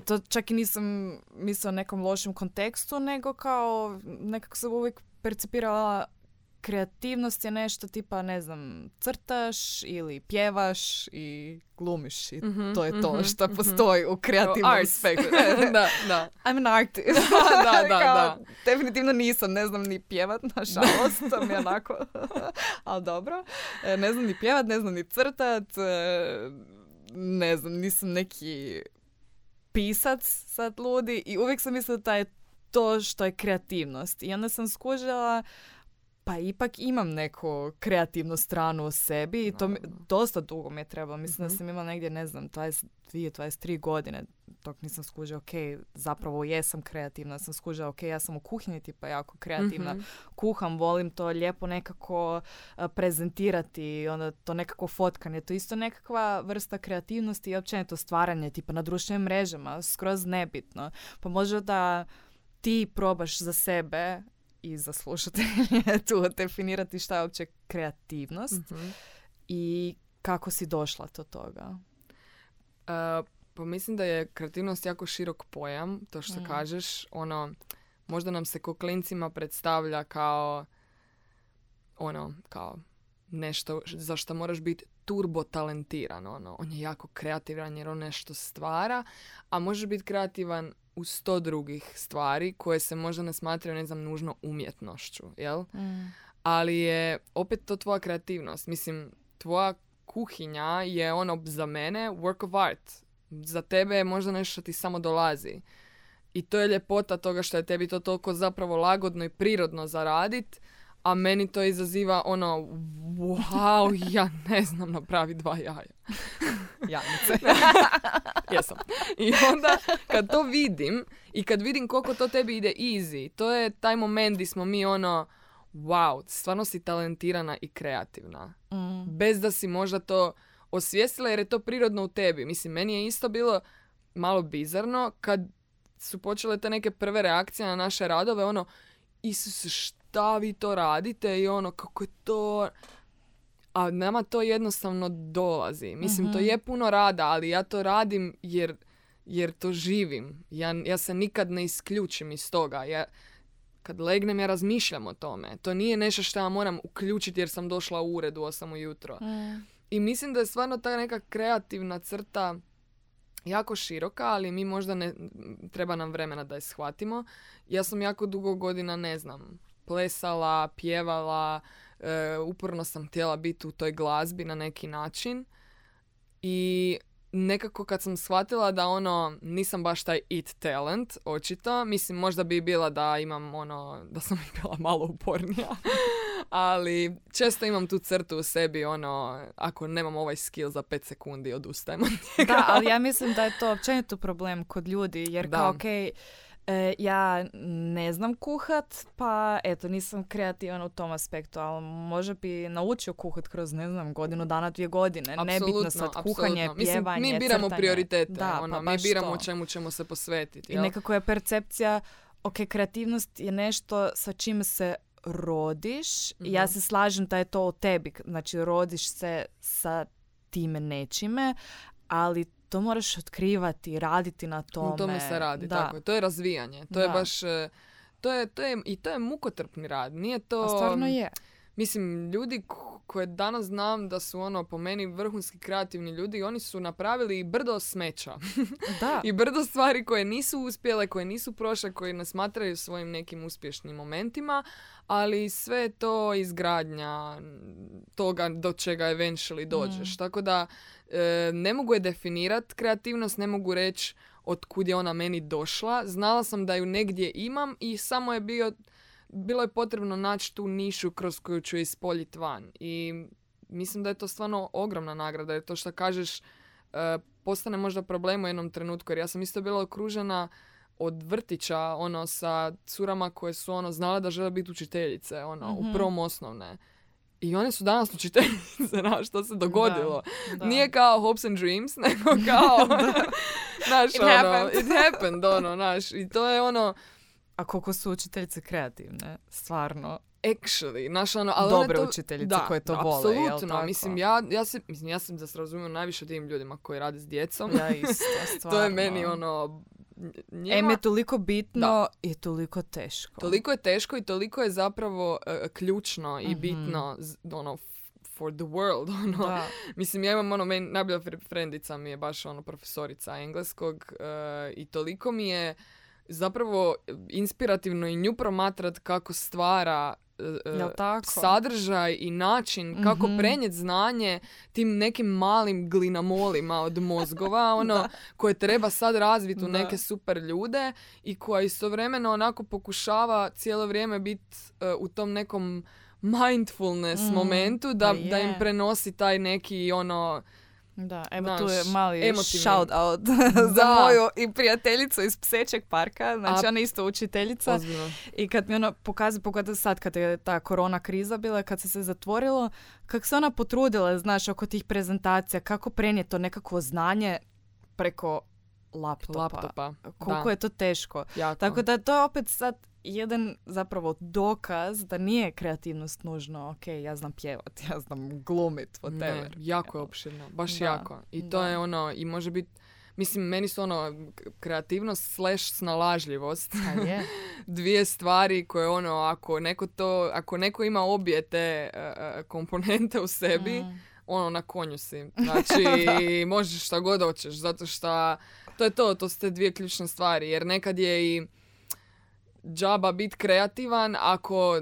to čak i nisam mislila o nekom lošem kontekstu, nego kao nekako sam uvijek percipirala kreativnost je nešto tipa, ne znam, crtaš ili pjevaš i glumiš i mhm, to je to mm što mhm. postoji u kreativnom aspektu. da, da. I'm an artist. da, da, da. Definitivno nisam, ne znam ni pjevat, nažalost, mi je onako, ali dobro. E, ne znam ni pjevat, ne znam ni crtat, e, ne znam, nisam neki pisac sad ludi i uvijek sam mislila da je to što je kreativnost. I onda sam skužila pa ipak imam neku kreativnu stranu u sebi i to mi, dosta dugo mi je trebalo. Mislim da mhm. sam imala negdje, ne znam, 22, 23 godine dok nisam skužila, ok, zapravo jesam kreativna. Sam skužila, ok, ja sam u kuhinji tipa jako kreativna. mm Kuham, volim to lijepo nekako prezentirati, onda to nekako fotkanje. To isto nekakva vrsta kreativnosti i općenito stvaranje, tipa na društvenim mrežama, skroz nebitno. Pa možda da ti probaš za sebe i za slušatelje tu definirati šta je uopće kreativnost mhm. i kako si došla do toga? Uh, pa mislim da je kreativnost jako širok pojam, to što mm. kažeš. Ono, možda nam se koklincima predstavlja kao ono, kao nešto za što moraš biti turbo talentiran. Ono. On je jako kreativan jer on nešto stvara, a možeš biti kreativan u sto drugih stvari koje se možda ne smatraju, ne znam, nužno umjetnošću, jel? Mm. Ali je opet to tvoja kreativnost. Mislim, tvoja kuhinja je ono za mene work of art. Za tebe je možda nešto što ti samo dolazi. I to je ljepota toga što je tebi to toliko zapravo lagodno i prirodno zaradit, a meni to izaziva ono, wow, ja ne znam napraviti dva jaja. Janice. Jesam. I onda kad to vidim i kad vidim koliko to tebi ide easy, to je taj moment gdje smo mi ono, wow, stvarno si talentirana i kreativna. Mm. Bez da si možda to osvijestila jer je to prirodno u tebi. Mislim, meni je isto bilo malo bizarno kad su počele te neke prve reakcije na naše radove, ono, Isus, šta vi to radite i ono, kako je to a nama to jednostavno dolazi. Mislim, to mhm. je puno rada, ali ja to radim jer, jer to živim. Ja, ja se nikad ne isključim iz toga. Ja, kad legnem ja razmišljam o tome. To nije nešto što ja moram uključiti jer sam došla u ured u 8 ujutro. Mm. I mislim da je stvarno ta neka kreativna crta jako široka, ali mi možda ne, treba nam vremena da je shvatimo. Ja sam jako dugo godina, ne znam, plesala, pjevala, e, uporno sam htjela biti u toj glazbi na neki način. I nekako kad sam shvatila da ono nisam baš taj it talent, očito, mislim možda bi bila da imam ono, da sam bila malo upornija, ali često imam tu crtu u sebi ono, ako nemam ovaj skill za 5 sekundi odustajem od njega. Da, ali ja mislim da je to općenito problem kod ljudi, jer Da. kao okej, e, ja ne znam kuhat, pa eto, nisam kreativan u tom aspektu, ali možda bi naučio kuhat kroz, ne znam, godinu dana, dvije godine. Nebitno Apsolutno, sad kuhanje, apsolutno. Mislim, pjevanje, mi biramo crtanje. prioritete, Da, ono, pa mi biramo to. o čemu ćemo se posvetiti. I jel? nekako je percepcija, ok, kreativnost je nešto sa čime se rodiš. I Ja Mhm. se slažem da je to u tebi, znači rodiš se sa time nečime, ali to moraš otkrivati, raditi na tome. U tome se radi, da. tako je. To je razvijanje. To je Da. baš... e, To je, to je, I to je mukotrpni rad. Nije to... A stvarno je. Mislim, ljudi ko- koje danas znam da su ono po meni vrhunski kreativni ljudi, oni su napravili i brdo smeća. Da. I brdo stvari koje nisu uspjele, koje nisu prošle, koje ne smatraju svojim nekim uspješnim momentima, ali sve je to izgradnja toga do čega eventually dođeš. Mm. Tako da ne mogu je definirati kreativnost, ne mogu reći od kud je ona meni došla. Znala sam da ju negdje imam i samo je bio, bilo je potrebno naći tu nišu kroz koju ću ispoljiti van. I mislim da je to stvarno ogromna nagrada, jer to što kažeš e, postane možda problem u jednom trenutku, jer ja sam isto bila okružena od vrtića, ono, sa curama koje su, ono, znale da žele biti učiteljice, ono, Mhm. u prvom osnovne. I one su danas učiteljice, znaš, što se dogodilo. Da. Nije kao hopes and dreams, nego kao, znaš, It ono, happened. it happened, ono, znaš, i to je ono, A koliko su učiteljice kreativne, stvarno. actually, znaš, ono, ali Dobre to, učiteljice da, koje to vole, jel apsolutno, tako? mislim, ja, ja se, mislim, ja sam da se razumijem najviše tim ljudima koji rade s djecom. Ja isto, stvarno. to je meni ono, njima, Em je toliko bitno i toliko teško. toliko je teško i toliko je zapravo e, ključno i Mhm. bitno, ono, for the world, ono. Da. Mislim, ja imam ono, meni najbolja fr- frendica mi je baš ono profesorica engleskog e, i toliko mi je zapravo inspirativno i nju promatrat kako stvara tako? sadržaj i način kako Mhm. prenijeti znanje tim nekim malim glinamolima od mozgova, ono, Da. koje treba sad razviti u Da. neke super ljude i koja istovremeno onako pokušava cijelo vrijeme biti u tom nekom mindfulness Mm, momentu da, pa da im je. prenosi taj neki ono Da, evo Znaš, tu je mali emotivni. shout out za moju i prijateljicu iz Psećeg parka. Znači, A- ona je isto učiteljica. ozbiljno. I kad mi ona pokazuje, pogotovo sad kad je ta korona kriza bila, kad se se zatvorilo, kako se ona potrudila, znaš, oko tih prezentacija, kako prenijeti to nekakvo znanje preko laptopa. laptopa. Koliko da, je to teško. jako. Tako da je to opet sad jedan zapravo dokaz da nije kreativnost nužno, ok, ja znam pjevat, ja znam glumit, Ne, whatever. jako je opširno, baš Da, jako. I to da. je ono, i može biti, mislim, meni su ono kreativnost slash snalažljivost. A je. Dvije stvari koje ono, ako neko to, ako neko ima obje te e, komponente u sebi, Mm. ono na konju si. Znači, možeš šta god hoćeš, zato što to je to, to su te dvije ključne stvari, jer nekad je i džaba biti kreativan ako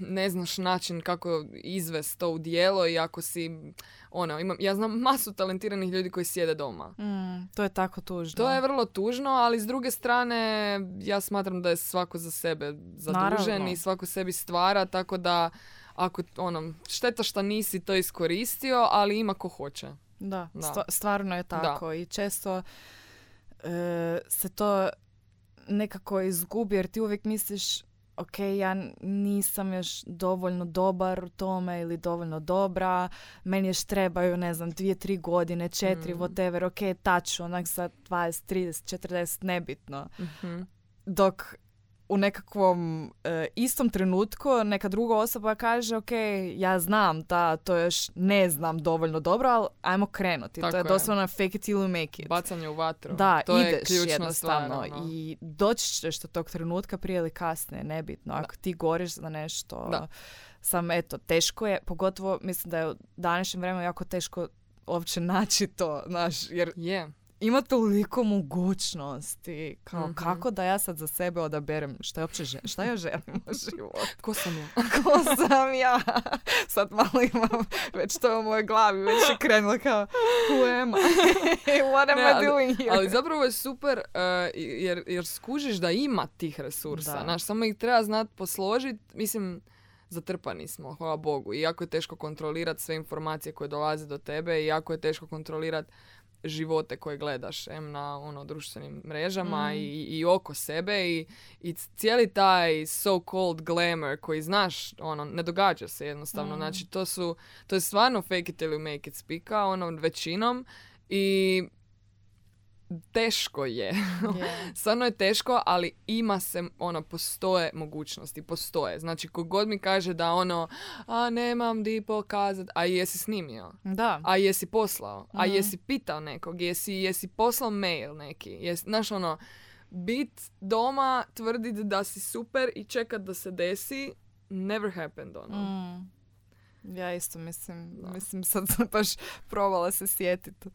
ne znaš način kako izvest to u dijelo i ako si ono, imam, ja znam masu talentiranih ljudi koji sjede doma. Mm, to je tako tužno. To je vrlo tužno, ali s druge strane ja smatram da je svako za sebe zadužen Naravno. i svako sebi stvara, tako da ako ono, šteta što nisi to iskoristio, ali ima ko hoće. Da, Da. stva- stvarno je tako i često e, se to nekako izgubi jer ti uvijek misliš ok, ja nisam još dovoljno dobar u tome ili dovoljno dobra, meni još trebaju, ne znam, dvije, tri godine, četiri, Mm. whatever, ok, taču, onak za 20, 30, 40, nebitno. Mhm. Dok u nekakvom e, istom trenutku neka druga osoba kaže ok, ja znam da to još ne znam dovoljno dobro, ali ajmo krenuti. to je, doslovno fake it till you make it. Bacanje u vatru. Da, to ideš je jednostavno stvar, ono. i doći ćeš do tog trenutka prije ili kasnije, nebitno. Ako ti goriš za nešto, da. sam eto, teško je, pogotovo mislim da je u današnjem vremenu jako teško uopće naći to, znaš, jer je ima toliko mogućnosti. Kao mhm. kako da ja sad za sebe odaberem šta, je uopće šta ja želim u životu. Ko sam ja? Ko sam ja? Sad malo imam, već to u mojoj glavi, već je krenulo kao who am I? What am I doing here? Ali zapravo je super uh, jer, jer skužiš da ima tih resursa. Znaš, samo ih treba znat posložiti. Mislim, zatrpani smo, hvala Bogu. I jako je teško kontrolirati sve informacije koje dolaze do tebe i jako je teško kontrolirati živote koje gledaš em na ono društvenim mrežama mm. i, i oko sebe i, i cijeli taj so called glamour koji znaš ono ne događa se jednostavno mm. znači to su to je stvarno fake it till you make it spika ono većinom i teško je. Yeah. Stvarno je teško, ali ima se, ono, postoje mogućnosti, postoje. Znači, kogod mi kaže da ono, a nemam di pokazat, a jesi snimio? Da. A jesi poslao? A mhm. jesi pitao nekog? Jesi, jesi poslao mail neki? Jes, znaš, ono, bit doma, tvrdit da si super i čekat da se desi, never happened, ono. Mm. Ja isto mislim, mislim sad sam baš probala se sjetiti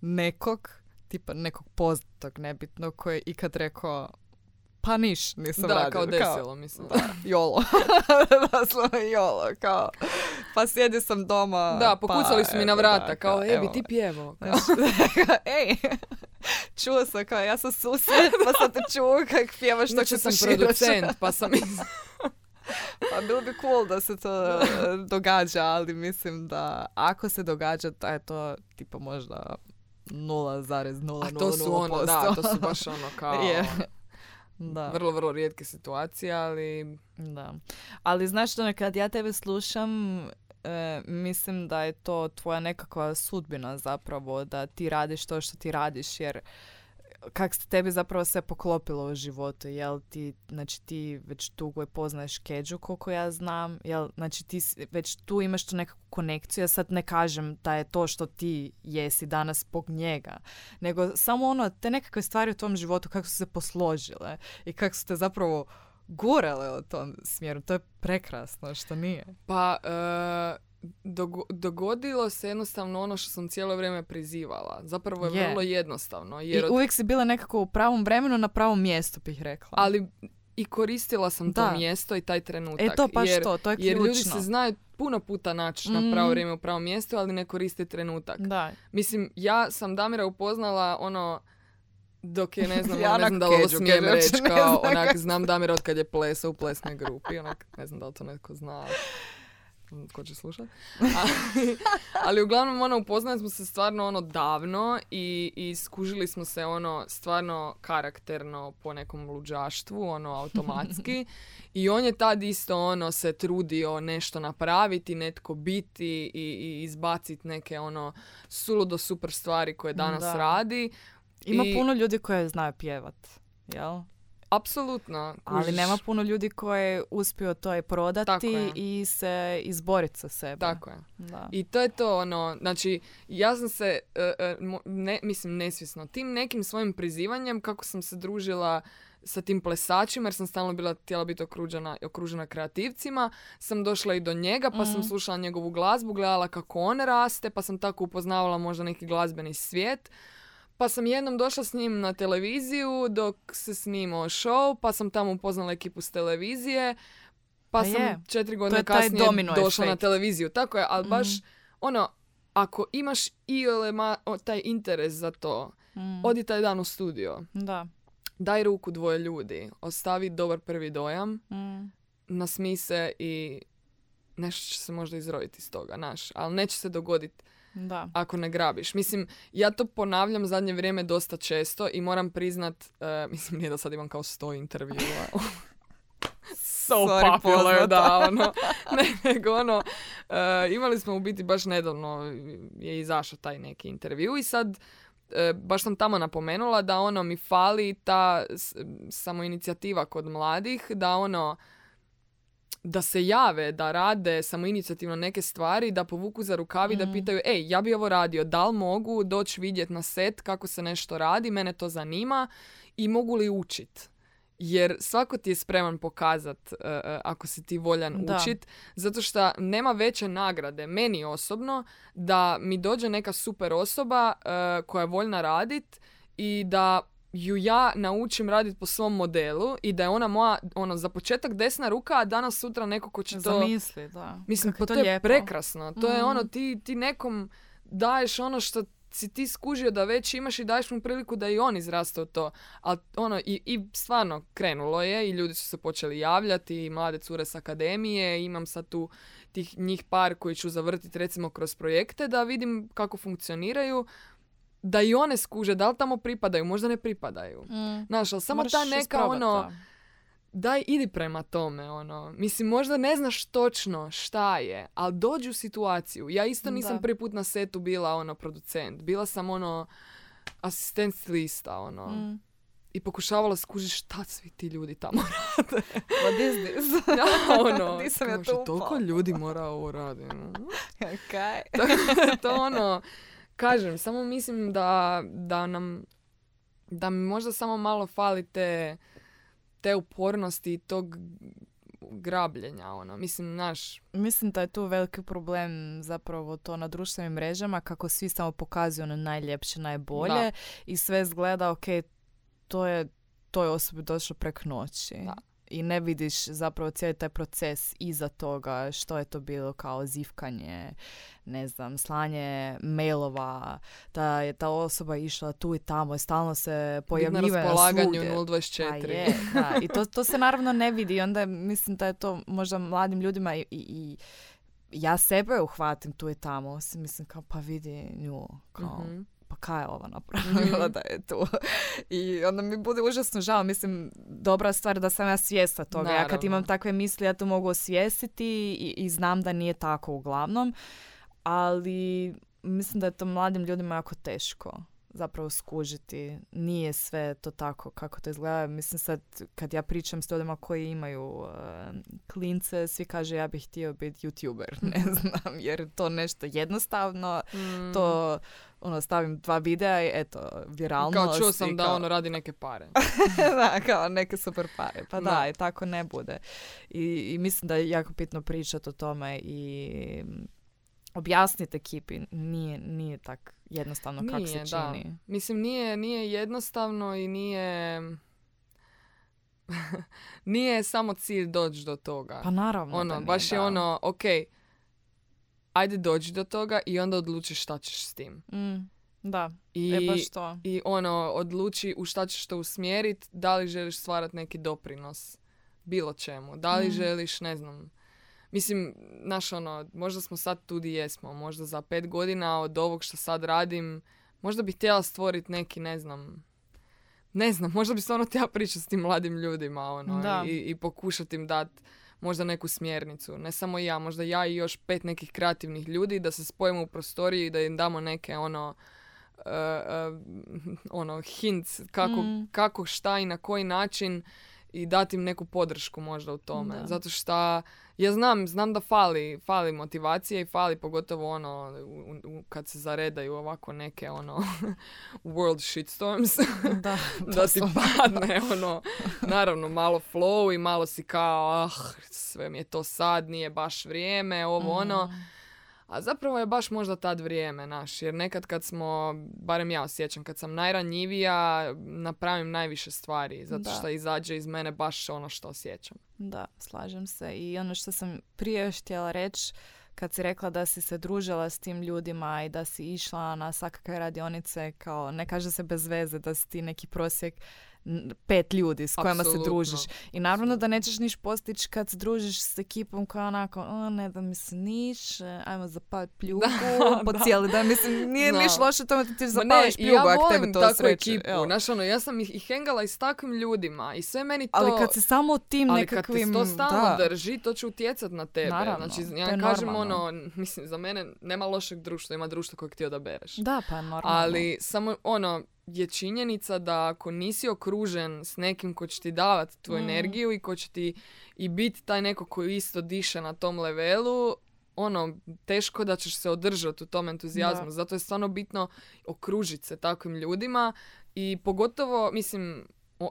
nekog tipa nekog poznatog nebitnog koji je ikad rekao pa niš nisam da, radio. kao desilo, kao, mislim. Da, jolo. Doslovno jolo, kao, pa sjedio sam doma. Da, pokucali pa, su mi na vrata, da, kao, e, bi ti pjevo. Ej, čuo sam, kao, ja sam susjed, pa sam te čuo kak pjevaš što sam producent, pa sam pa bilo bi cool da se to događa, ali mislim da ako se događa, da je to tipa možda 0,000%. A to su ono, da, to su baš ono kao... Da. Vrlo, vrlo rijetke situacije, ali... Da. Ali znaš što, kad ja tebe slušam, e, mislim da je to tvoja nekakva sudbina zapravo, da ti radiš to što ti radiš, jer kak se tebi zapravo sve poklopilo u životu, jel ti, znači ti već dugo poznaješ Keđu koliko ja znam, jel, znači ti već tu imaš tu nekakvu konekciju, ja sad ne kažem da je to što ti jesi danas zbog njega, nego samo ono, te nekakve stvari u tom životu kako su se posložile i kako su te zapravo gurale u tom smjeru, to je prekrasno, što nije. Pa, uh dogodilo se jednostavno ono što sam cijelo vrijeme prizivala. Zapravo je, vrlo jednostavno. Jer I uvijek si bila nekako u pravom vremenu na pravom mjestu, bih rekla. Ali i koristila sam to mjesto i taj trenutak. E to pa jer, to, to je Jer ljudi se znaju puno puta naći na pravo mm. vrijeme u pravom mjestu, ali ne koriste trenutak. Da. Mislim, ja sam Damira upoznala ono dok je, ne znam, ja ne znam da li ovo smijem reći, kao, onak, znam Damira od kad je plesao u plesnoj grupi, onak, ne znam da li to netko zna ko će slušat. Ali, uglavnom ono upoznali smo se stvarno ono davno i, i skužili smo se ono stvarno karakterno po nekom luđaštvu, ono automatski. I on je tad isto ono se trudio nešto napraviti, netko biti i, i izbaciti neke ono suludo super stvari koje danas radi. Ima puno ljudi koje znaju pjevat, jel? Apsolutno. Ali nema puno ljudi koji uspio to i prodati i se izboriti sa sebe. Tako je. Da. I to je to ono, znači ja sam se, e, e, ne, mislim nesvjesno, tim nekim svojim prizivanjem kako sam se družila sa tim plesačima jer sam stalno bila htjela biti okružena, okružena kreativcima, sam došla i do njega pa sam mhm. slušala njegovu glazbu, gledala kako on raste, pa sam tako upoznavala možda neki glazbeni svijet. Pa sam jednom došla s njim na televiziju dok se snimao show, pa sam tamo upoznala ekipu s televizije, pa, pa sam četiri godine kasnije došla na televiziju. Tako je, ali baš mhm. ono, ako imaš i taj interes za to, mm. odi taj dan u studio. Da. Daj ruku dvoje ljudi, ostavi dobar prvi dojam, mm. nasmi se i nešto će se možda izroditi iz toga, naš. Ali neće se dogoditi da. ako ne grabiš. Mislim, ja to ponavljam zadnje vrijeme dosta često i moram priznat, uh, mislim nije da sad imam kao sto intervjua. so Sorry, popular, da, ono, ne, nego ono, uh, imali smo u biti baš nedavno je izašao taj neki intervju i sad e, baš sam tamo napomenula da ono mi fali ta samo inicijativa kod mladih, da ono da se jave, da rade samo inicijativno neke stvari, da povuku za rukavi, da mm. pitaju, ej, ja bi ovo radio, da li mogu doći vidjeti na set kako se nešto radi, mene to zanima i mogu li učit jer svako ti je spreman pokazat uh, ako si ti voljan da. učit, zato što nema veće nagrade meni osobno da mi dođe neka super osoba uh, koja je voljna radit i da ju ja naučim raditi po svom modelu i da je ona moja, ono, za početak desna ruka, a danas sutra neko ko će to... Zamisli, da. Mislim, pa to, je prekrasno. To je ono, mhm. ti, ti nekom daješ ono što si ti skužio da već imaš i daješ mu priliku da i on izraste u to. Ali ono, i, i stvarno krenulo je i ljudi su se počeli javljati i mlade cure s akademije. Imam sad tu tih njih par koji ću zavrtiti recimo kroz projekte da vidim kako funkcioniraju da i one skuže, da li tamo pripadaju, možda ne pripadaju. Mm. Znaš, ali samo ta neka ono daj idi prema tome, ono. Mislim, možda ne znaš točno šta je, ali dođi u situaciju. Ja isto nisam prvi put na setu bila, ono, producent. Bila sam, ono, asistent lista, ono. Mm. I pokušavala skužiti šta svi ti ljudi tamo rade. What is this? ja, ono, Nisam ja to toliko ljudi mora ovo raditi. No? Okay. to ono, kažem, samo mislim da, da nam, da mi možda samo malo fali te te upornosti i tog grabljenja, ono. Mislim, naš... Mislim da je tu veliki problem zapravo to na društvenim mrežama, kako svi samo pokazuju ono najljepše, najbolje i sve izgleda, ok, to je toj osobi došlo prek noći. Da i ne vidiš zapravo cijeli taj proces iza toga, što je to bilo kao zivkanje, ne znam, slanje mailova, da je ta osoba išla tu i tamo i stalno se pojavljiva na raspolaganju 024. je, da. I to, to se naravno ne vidi i onda mislim da je to možda mladim ljudima i, i, ja sebe uhvatim tu i tamo, mislim kao pa vidi nju, kao... mm pa kaj je ova napravila mm da je tu. I onda mi bude užasno žao. Mislim, dobra stvar da sam ja svjesna toga. Ja kad imam takve misli, ja to mogu osvijestiti i, i znam da nije tako uglavnom. Ali mislim da je to mladim ljudima jako teško zapravo skužiti. Nije sve to tako kako to izgleda. Mislim sad kad ja pričam s ljudima koji imaju uh, klince, svi kaže ja bih htio biti youtuber. Ne znam, jer to nešto jednostavno. Mm. To ono, stavim dva videa i eto, viralnost. Kao čuo sam da ono radi neke pare. da, kao neke super pare. Pa da, i tako ne bude. I, I mislim da je jako bitno pričati o tome i objasniti ekipi. Nije, nije tak jednostavno kako se čini. Da. Mislim, nije, nije jednostavno i nije... nije samo cilj doći do toga. Pa naravno ono, Baš je ono, ok, ajde dođi do toga i onda odluči šta ćeš s tim. Mm, da, I, e baš to. I ono, odluči u šta ćeš to usmjeriti, da li želiš stvarati neki doprinos bilo čemu. Da li mm. želiš, ne znam, mislim, naš ono, možda smo sad tu di jesmo, možda za pet godina od ovog što sad radim, možda bih htjela stvoriti neki, ne znam, ne znam, možda bi stvarno htjela pričati s tim mladim ljudima, ono, i, i pokušati im dati možda neku smjernicu. Ne samo ja, možda ja i još pet nekih kreativnih ljudi da se spojimo u prostoriji i da im damo neke ono uh, uh, ono hints kako, mm. kako, šta i na koji način i dati im neku podršku možda u tome. Zato što ja znam, znam da fali, fali motivacije i fali pogotovo ono u, kad se zaredaju ovako neke ono world shitstorms da, da ti padne ono naravno malo flow i malo si kao ah sve mi je to sad nije baš vrijeme ovo ono mm. A zapravo je baš možda tad vrijeme naš, jer nekad kad smo, barem ja osjećam, kad sam najranjivija, napravim najviše stvari, zato što izađe iz mene baš ono što osjećam. Da, slažem se. I ono što sam prije još htjela reći, kad si rekla da si se družila s tim ljudima i da si išla na svakakve radionice, kao ne kaže se bez veze da si ti neki prosjek pet ljudi s kojima se družiš. I naravno da nećeš niš postići kad se družiš s ekipom koja onako, o, ne da mi se niš, ajmo zapaliti pljugu po cijeli dan. Mislim, nije niš loše tome da ti zapališ pljugu ja ako tebe to takvu ekipu. Znaš, ono, ja sam ih, hengala i s takvim ljudima i sve meni to... Ali kad se samo tim ali nekakvim... Ali kad ti to stalno drži, to će utjecat na tebe. Naravno, znači, ja kažem ono, mislim, za mene nema lošeg društva, ima društvo kojeg ti odabereš. Da, pa normalno. Ali samo, ono, je činjenica da ako nisi okružen s nekim ko će ti davati tu mm. energiju i ko će ti i biti taj neko koji isto diše na tom levelu, ono, teško da ćeš se održati u tom entuzijazmu. Zato je stvarno bitno okružiti se takvim ljudima i pogotovo, mislim,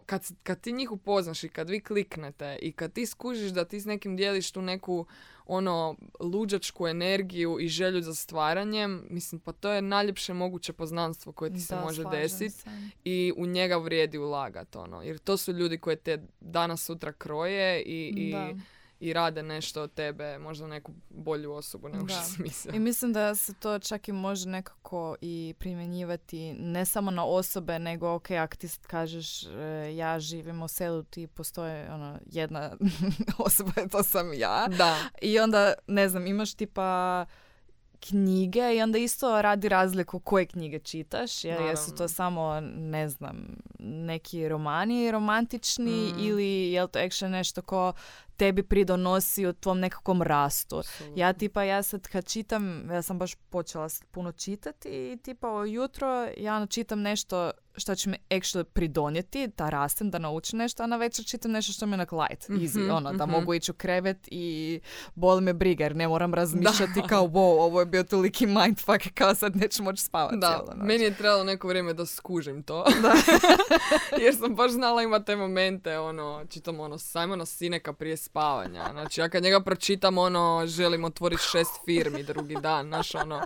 kad, kad ti njih upoznaš i kad vi kliknete i kad ti skužiš da ti s nekim dijeliš tu neku ono luđačku energiju i želju za stvaranjem, mislim pa to je najljepše moguće poznanstvo koje ti se može desiti i u njega vrijedi ulagati ono, jer to su ljudi koje te danas sutra kroje i, i i rade nešto od tebe, možda neku bolju osobu nego što si I mislim da se to čak i može nekako i primjenjivati ne samo na osobe, nego ok, ako ti kažeš e, ja živim u selu, ti postoje ono, jedna osoba, to sam ja. Da. I onda, ne znam, imaš tipa knjige i onda isto radi razliku koje knjige čitaš, jer jesu to samo, ne znam, neki romani romantični mm. ili je li to actually nešto ko tebi pridonosi u tvom nekakvom rastu. Ja tipa, ja sad kad čitam, ja sam baš počela puno čitati i tipa jutro ja čitam nešto što će mi actually pridonijeti, da rastem, da naučim nešto, a na večer čitam nešto što mi je onak light, easy, mm ono, da mhm. mogu ići u krevet i boli me briga jer ne moram razmišljati kao wow, ovo je bio toliki mindfuck kao sad neću moći spavati Da, meni je trebalo neko vrijeme da skužim to. Da. jer sam baš znala ima te momente, ono, čitam ono Simona Sineka prije spavanja. Znači, ja kad njega pročitam, ono, želim otvoriti šest firmi drugi dan, znaš, ono.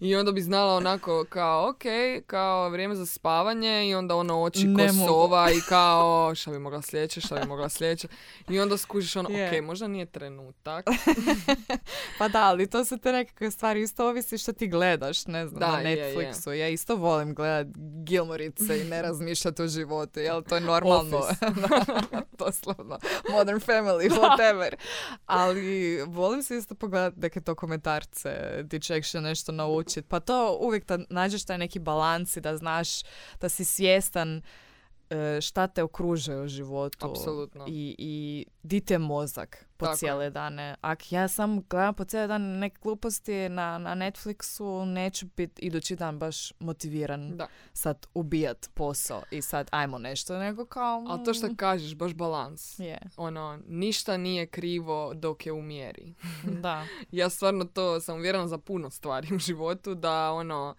I onda bi znala onako kao, ok, kao vrijeme za spavanje i onda ono oči ne sova i kao, šta bi mogla sljedeće, šta bi mogla sljedeće. I onda skužiš ono, ok, možda nije trenutak. pa da, ali to su te nekakve stvari, isto ovisi što ti gledaš, ne znam, da, na Netflixu. Ja isto volim gledat Gilmorice i ne razmišljati o životu, jel to je normalno. Doslovno. Modern Family, whatever. Ali volim se isto pogledati neke to komentarce di će nešto naučiti. Pa to uvijek da nađeš taj neki balans i da znaš da si svjestan šta te okružuje u životu. Apsolutno. I, i di te mozak po Tako. cijele dane. Ak ja sam gledam po cijele dan neke gluposti na, na Netflixu, neću biti idući dan baš motiviran da. sad ubijat posao i sad ajmo nešto, nego kao... A to što mm. kažeš, baš balans. Yeah. Ono, ništa nije krivo dok je u mjeri. da. ja stvarno to sam uvjerena za puno stvari u životu, da ono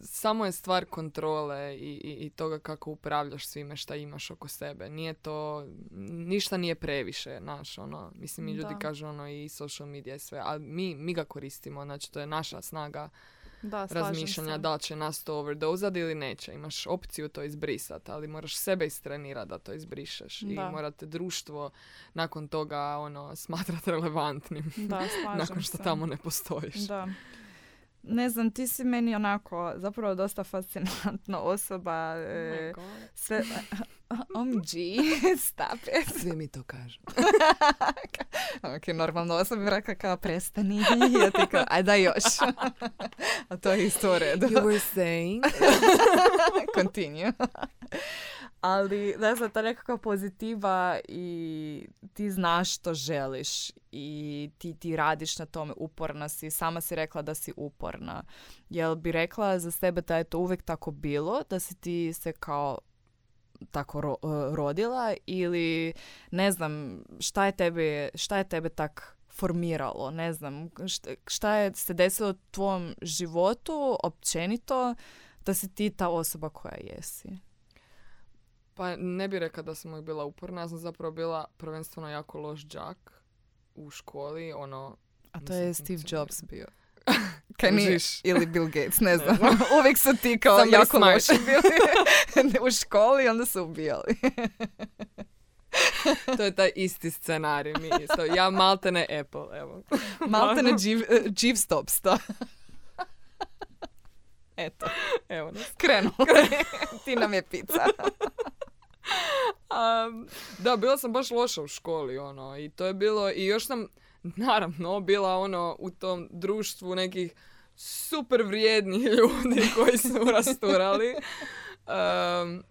samo je stvar kontrole i, i, i toga kako upravljaš svime šta imaš oko sebe. Nije to, ništa nije previše, naš, ono, mislim, mi ljudi kažu ono i social media i sve, ali mi, mi ga koristimo, znači to je naša snaga da, razmišljanja da će nas to overdozati ili neće. Imaš opciju to izbrisati, ali moraš sebe istrenirati da to izbrišeš da. i morate društvo nakon toga ono smatrati relevantnim da, nakon što tamo ne postojiš. Da ne znam, ti si meni onako zapravo dosta fascinantna osoba. Oh e, sve, OMG, stop it. Svi mi to kažu. ok, normalno osoba bi rekla kao prestani. Ja ti kao, aj da još. A to je isto u redu. You were saying. Continue ali ne znam, ta nekakva pozitiva i ti znaš što želiš i ti, ti radiš na tome, uporna si, sama si rekla da si uporna. Jel bi rekla za sebe da je to uvijek tako bilo, da si ti se kao tako ro, e, rodila ili ne znam šta je tebe, šta je tebe tak formiralo, ne znam šta, je se desilo u tvom životu općenito da si ti ta osoba koja jesi. Pa ne bih rekla da sam uvijek bila uporna, ja sam zapravo bila prvenstveno jako loš džak u školi, ono... A to je Steve Jobs bio. Kaj nije, ili Bill Gates, ne znam. Ne Uvijek su ti kao Sam jako loši bili u školi onda su ubijali. to je taj isti scenarij. Mi isto. Ja maltene Apple, evo. Maltene Jeeve Stops, to. Eto. Evo nas. Krenu. Ti nam je pizza. Da, bila sam baš loša u školi, ono, i to je bilo, i još sam, naravno, bila ono u tom društvu nekih super vrijednih ljudi koji su rasturali. Um,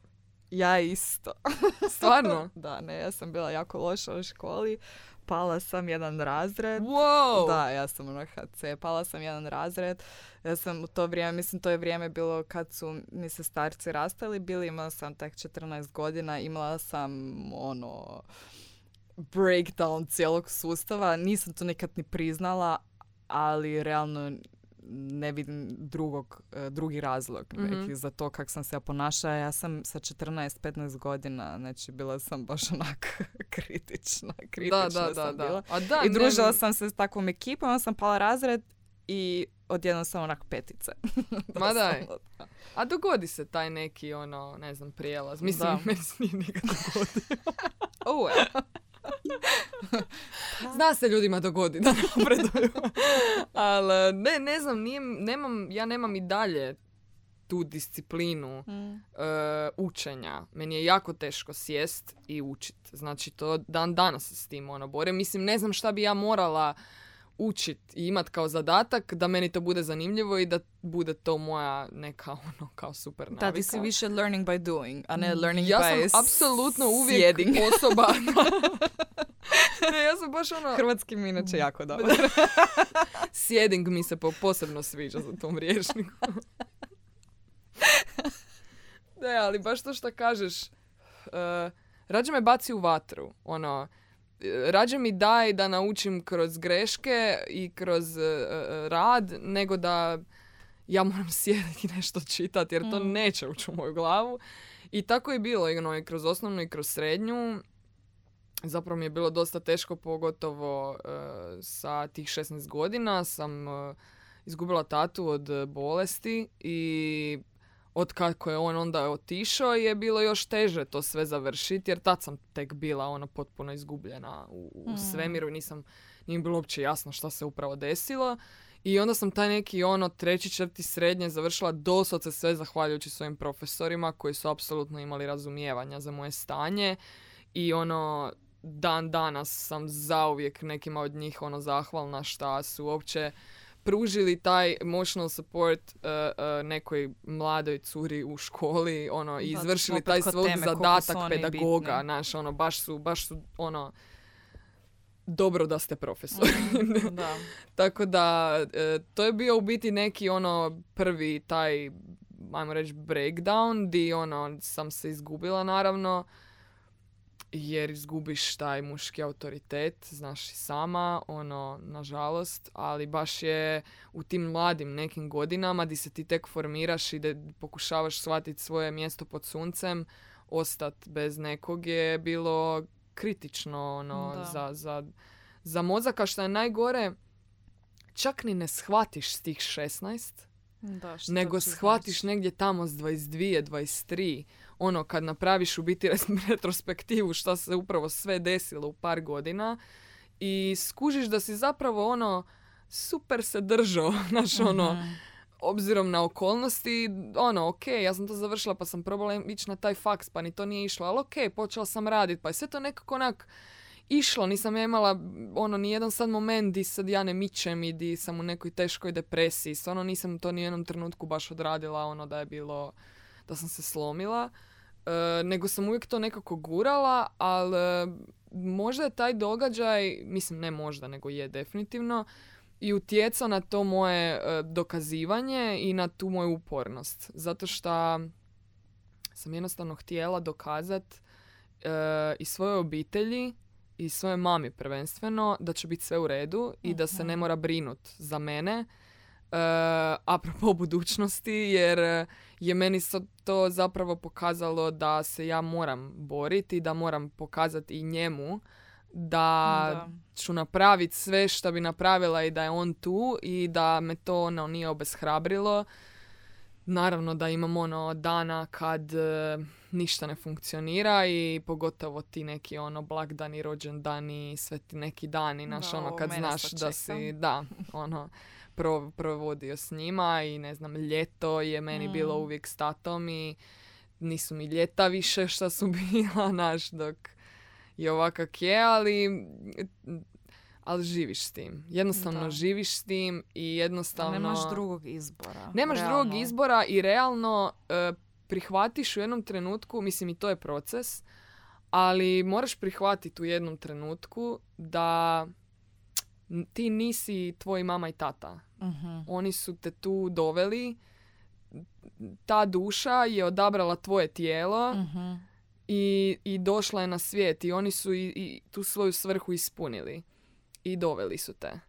ja isto. Stvarno? da, ne, ja sam bila jako loša u školi. Pala sam jedan razred. Wow! Da, ja sam na HC. Pala sam jedan razred. Ja sam u to vrijeme, mislim to je vrijeme bilo kad su mi se starci rastali. Bili imala sam tek 14 godina. Imala sam ono breakdown cijelog sustava. Nisam to nikad ni priznala, ali realno ne vidim drugog, e, drugi razlog mm za to kako sam se ponašala. Ja sam sa 14-15 godina, znači bila sam baš onak kritična. kritična da, da, sam da, bila. A da, I družila sam se s takvom ekipom, onda sam pala razred i odjednom sam onak petice. Ma daj. A dogodi se taj neki, ono, ne znam, prijelaz. Mislim, da. meni se nije nikad dogodio. Zna se ljudima dogodi da napreduju. Ali ne, ne znam, nije, nemam, ja nemam i dalje tu disciplinu mm. uh, učenja. Meni je jako teško sjest i učit. Znači to dan danas s tim ono bore. Mislim, ne znam šta bi ja morala učit i imat kao zadatak da meni to bude zanimljivo i da bude to moja neka ono kao super navika. Da, ti si više learning by doing, a ne learning ja by Ja sam apsolutno uvijek osoba. ne, ja sam baš ono... Hrvatski mi inače jako dobro. Sjeding mi se po posebno sviđa za tom rječniku. ne, ali baš to što kažeš, uh, rađe me baci u vatru. Ono, rađe mi daj da naučim kroz greške i kroz uh, rad, nego da ja moram sjediti i nešto čitati, jer to mm. neće ući u moju glavu. I tako je bilo, ono, i kroz osnovnu i kroz srednju. Zapravo mi je bilo dosta teško, pogotovo uh, sa tih 16 godina. Sam uh, izgubila tatu od bolesti i od kako je on onda otišao je bilo još teže to sve završiti jer tad sam tek bila ona potpuno izgubljena u, u mm. svemiru i nisam, nije bilo uopće jasno šta se upravo desilo. I onda sam taj neki ono treći četvrti srednje završila doslovce sve zahvaljujući svojim profesorima koji su apsolutno imali razumijevanja za moje stanje i ono dan danas sam zauvijek nekima od njih ono zahvalna šta su uopće pružili taj emotional support uh, uh, nekoj mladoj curi u školi ono i izvršili taj svoj zadatak pedagoga naš ono baš su baš su ono dobro da ste profesor. Mm, da. Tako da uh, to je bio u biti neki ono prvi taj ajmo reći breakdown di ono sam se izgubila naravno jer izgubiš taj muški autoritet, znaš i sama, ono, nažalost, ali baš je u tim mladim nekim godinama di se ti tek formiraš i da pokušavaš shvatiti svoje mjesto pod suncem, ostat bez nekog je bilo kritično ono, za, za, za mozaka, što je najgore, čak ni ne shvatiš s tih 16, da, nego shvatiš negdje tamo s 22, 23, ono kad napraviš u biti retrospektivu šta se upravo sve desilo u par godina i skužiš da si zapravo ono super se držao, znaš ono, mhm. obzirom na okolnosti, ono, ok, ja sam to završila pa sam probala ići na taj faks pa ni to nije išlo, ali ok, počela sam raditi pa je sve to nekako onak išlo, nisam ja imala ono ni jedan sad moment di sad ja ne mičem i di sam u nekoj teškoj depresiji, stvarno nisam to ni u jednom trenutku baš odradila ono da je bilo da sam se slomila, e, nego sam uvijek to nekako gurala, ali e, možda je taj događaj, mislim ne možda, nego je definitivno, i utjecao na to moje e, dokazivanje i na tu moju upornost. Zato što sam jednostavno htjela dokazat i svojoj obitelji i svojoj mami prvenstveno da će biti sve u redu i da se ne mhm. mora brinut za mene apropo budućnosti jer je meni to zapravo pokazalo da se ja moram boriti, da moram pokazati i njemu da, ću napraviti sve što bi napravila i da je on tu i da me to ono nije obeshrabrilo. Naravno da imam ono dana kad e, ništa ne funkcionira i pogotovo ti neki ono blagdani, rođendani, sve ti neki dani, naš ono kad znaš da si, da, ono provodio s njima i ne znam, ljeto je meni bilo mm. uvijek s tatom i nisu mi ljeta više što su bila, naš, dok je ovakak je, ali ali živiš s tim. Jednostavno živiš s tim i jednostavno... Nemaš drugog izbora. Nemaš drugog izbora i realno e, prihvatiš u jednom trenutku, mislim i to je proces, ali moraš prihvatiti u jednom trenutku da ti nisi tvoj mama i tata. uh Oni su te tu doveli, ta duša je odabrala tvoje tijelo uh i, i došla je na svijet i oni su i, i tu svoju svrhu ispunili i doveli su te.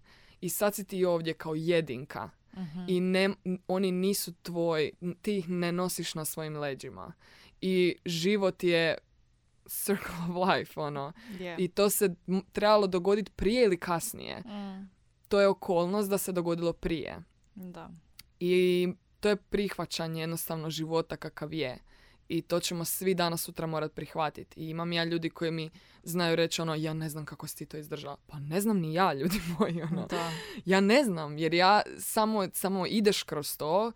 I sad si ti ovdje kao jedinka. Mhm. I ne, oni nisu tvoj, ti ih ne nosiš na svojim leđima. I život je circle of life, ono. I to se trebalo dogoditi prije ili kasnije. Mm. To je okolnost da se dogodilo prije. Da. I to je prihvaćanje jednostavno života kakav je i to ćemo svi danas sutra morat prihvatiti. I imam ja ljudi koji mi znaju reći ono, ja ne znam kako si ti to izdržala. Pa ne znam ni ja, ljudi moji. Ono. Da. Ja ne znam, jer ja samo, samo ideš kroz to,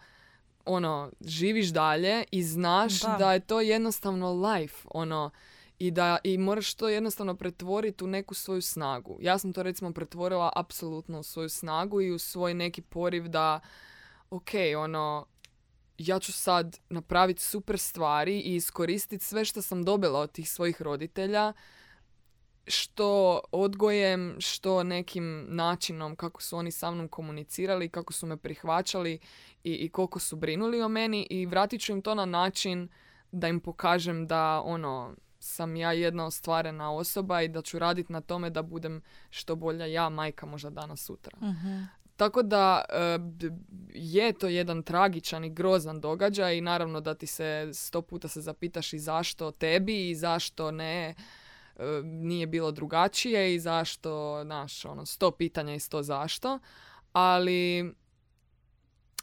ono, živiš dalje i znaš da, da je to jednostavno life, ono, i da i moraš to jednostavno pretvoriti u neku svoju snagu. Ja sam to recimo pretvorila apsolutno u svoju snagu i u svoj neki poriv da ok, ono, ja ću sad napraviti super stvari i iskoristiti sve što sam dobila od tih svojih roditelja, što odgojem, što nekim načinom kako su oni sa mnom komunicirali, kako su me prihvaćali i, i koliko su brinuli o meni i vratit ću im to na način da im pokažem da ono sam ja jedna ostvarena osoba i da ću raditi na tome da budem što bolja ja majka možda danas sutra. uh tako da e, je to jedan tragičan i grozan događaj i naravno da ti se sto puta se zapitaš i zašto tebi i zašto ne e, nije bilo drugačije i zašto, naš, ono, sto pitanja i sto zašto. Ali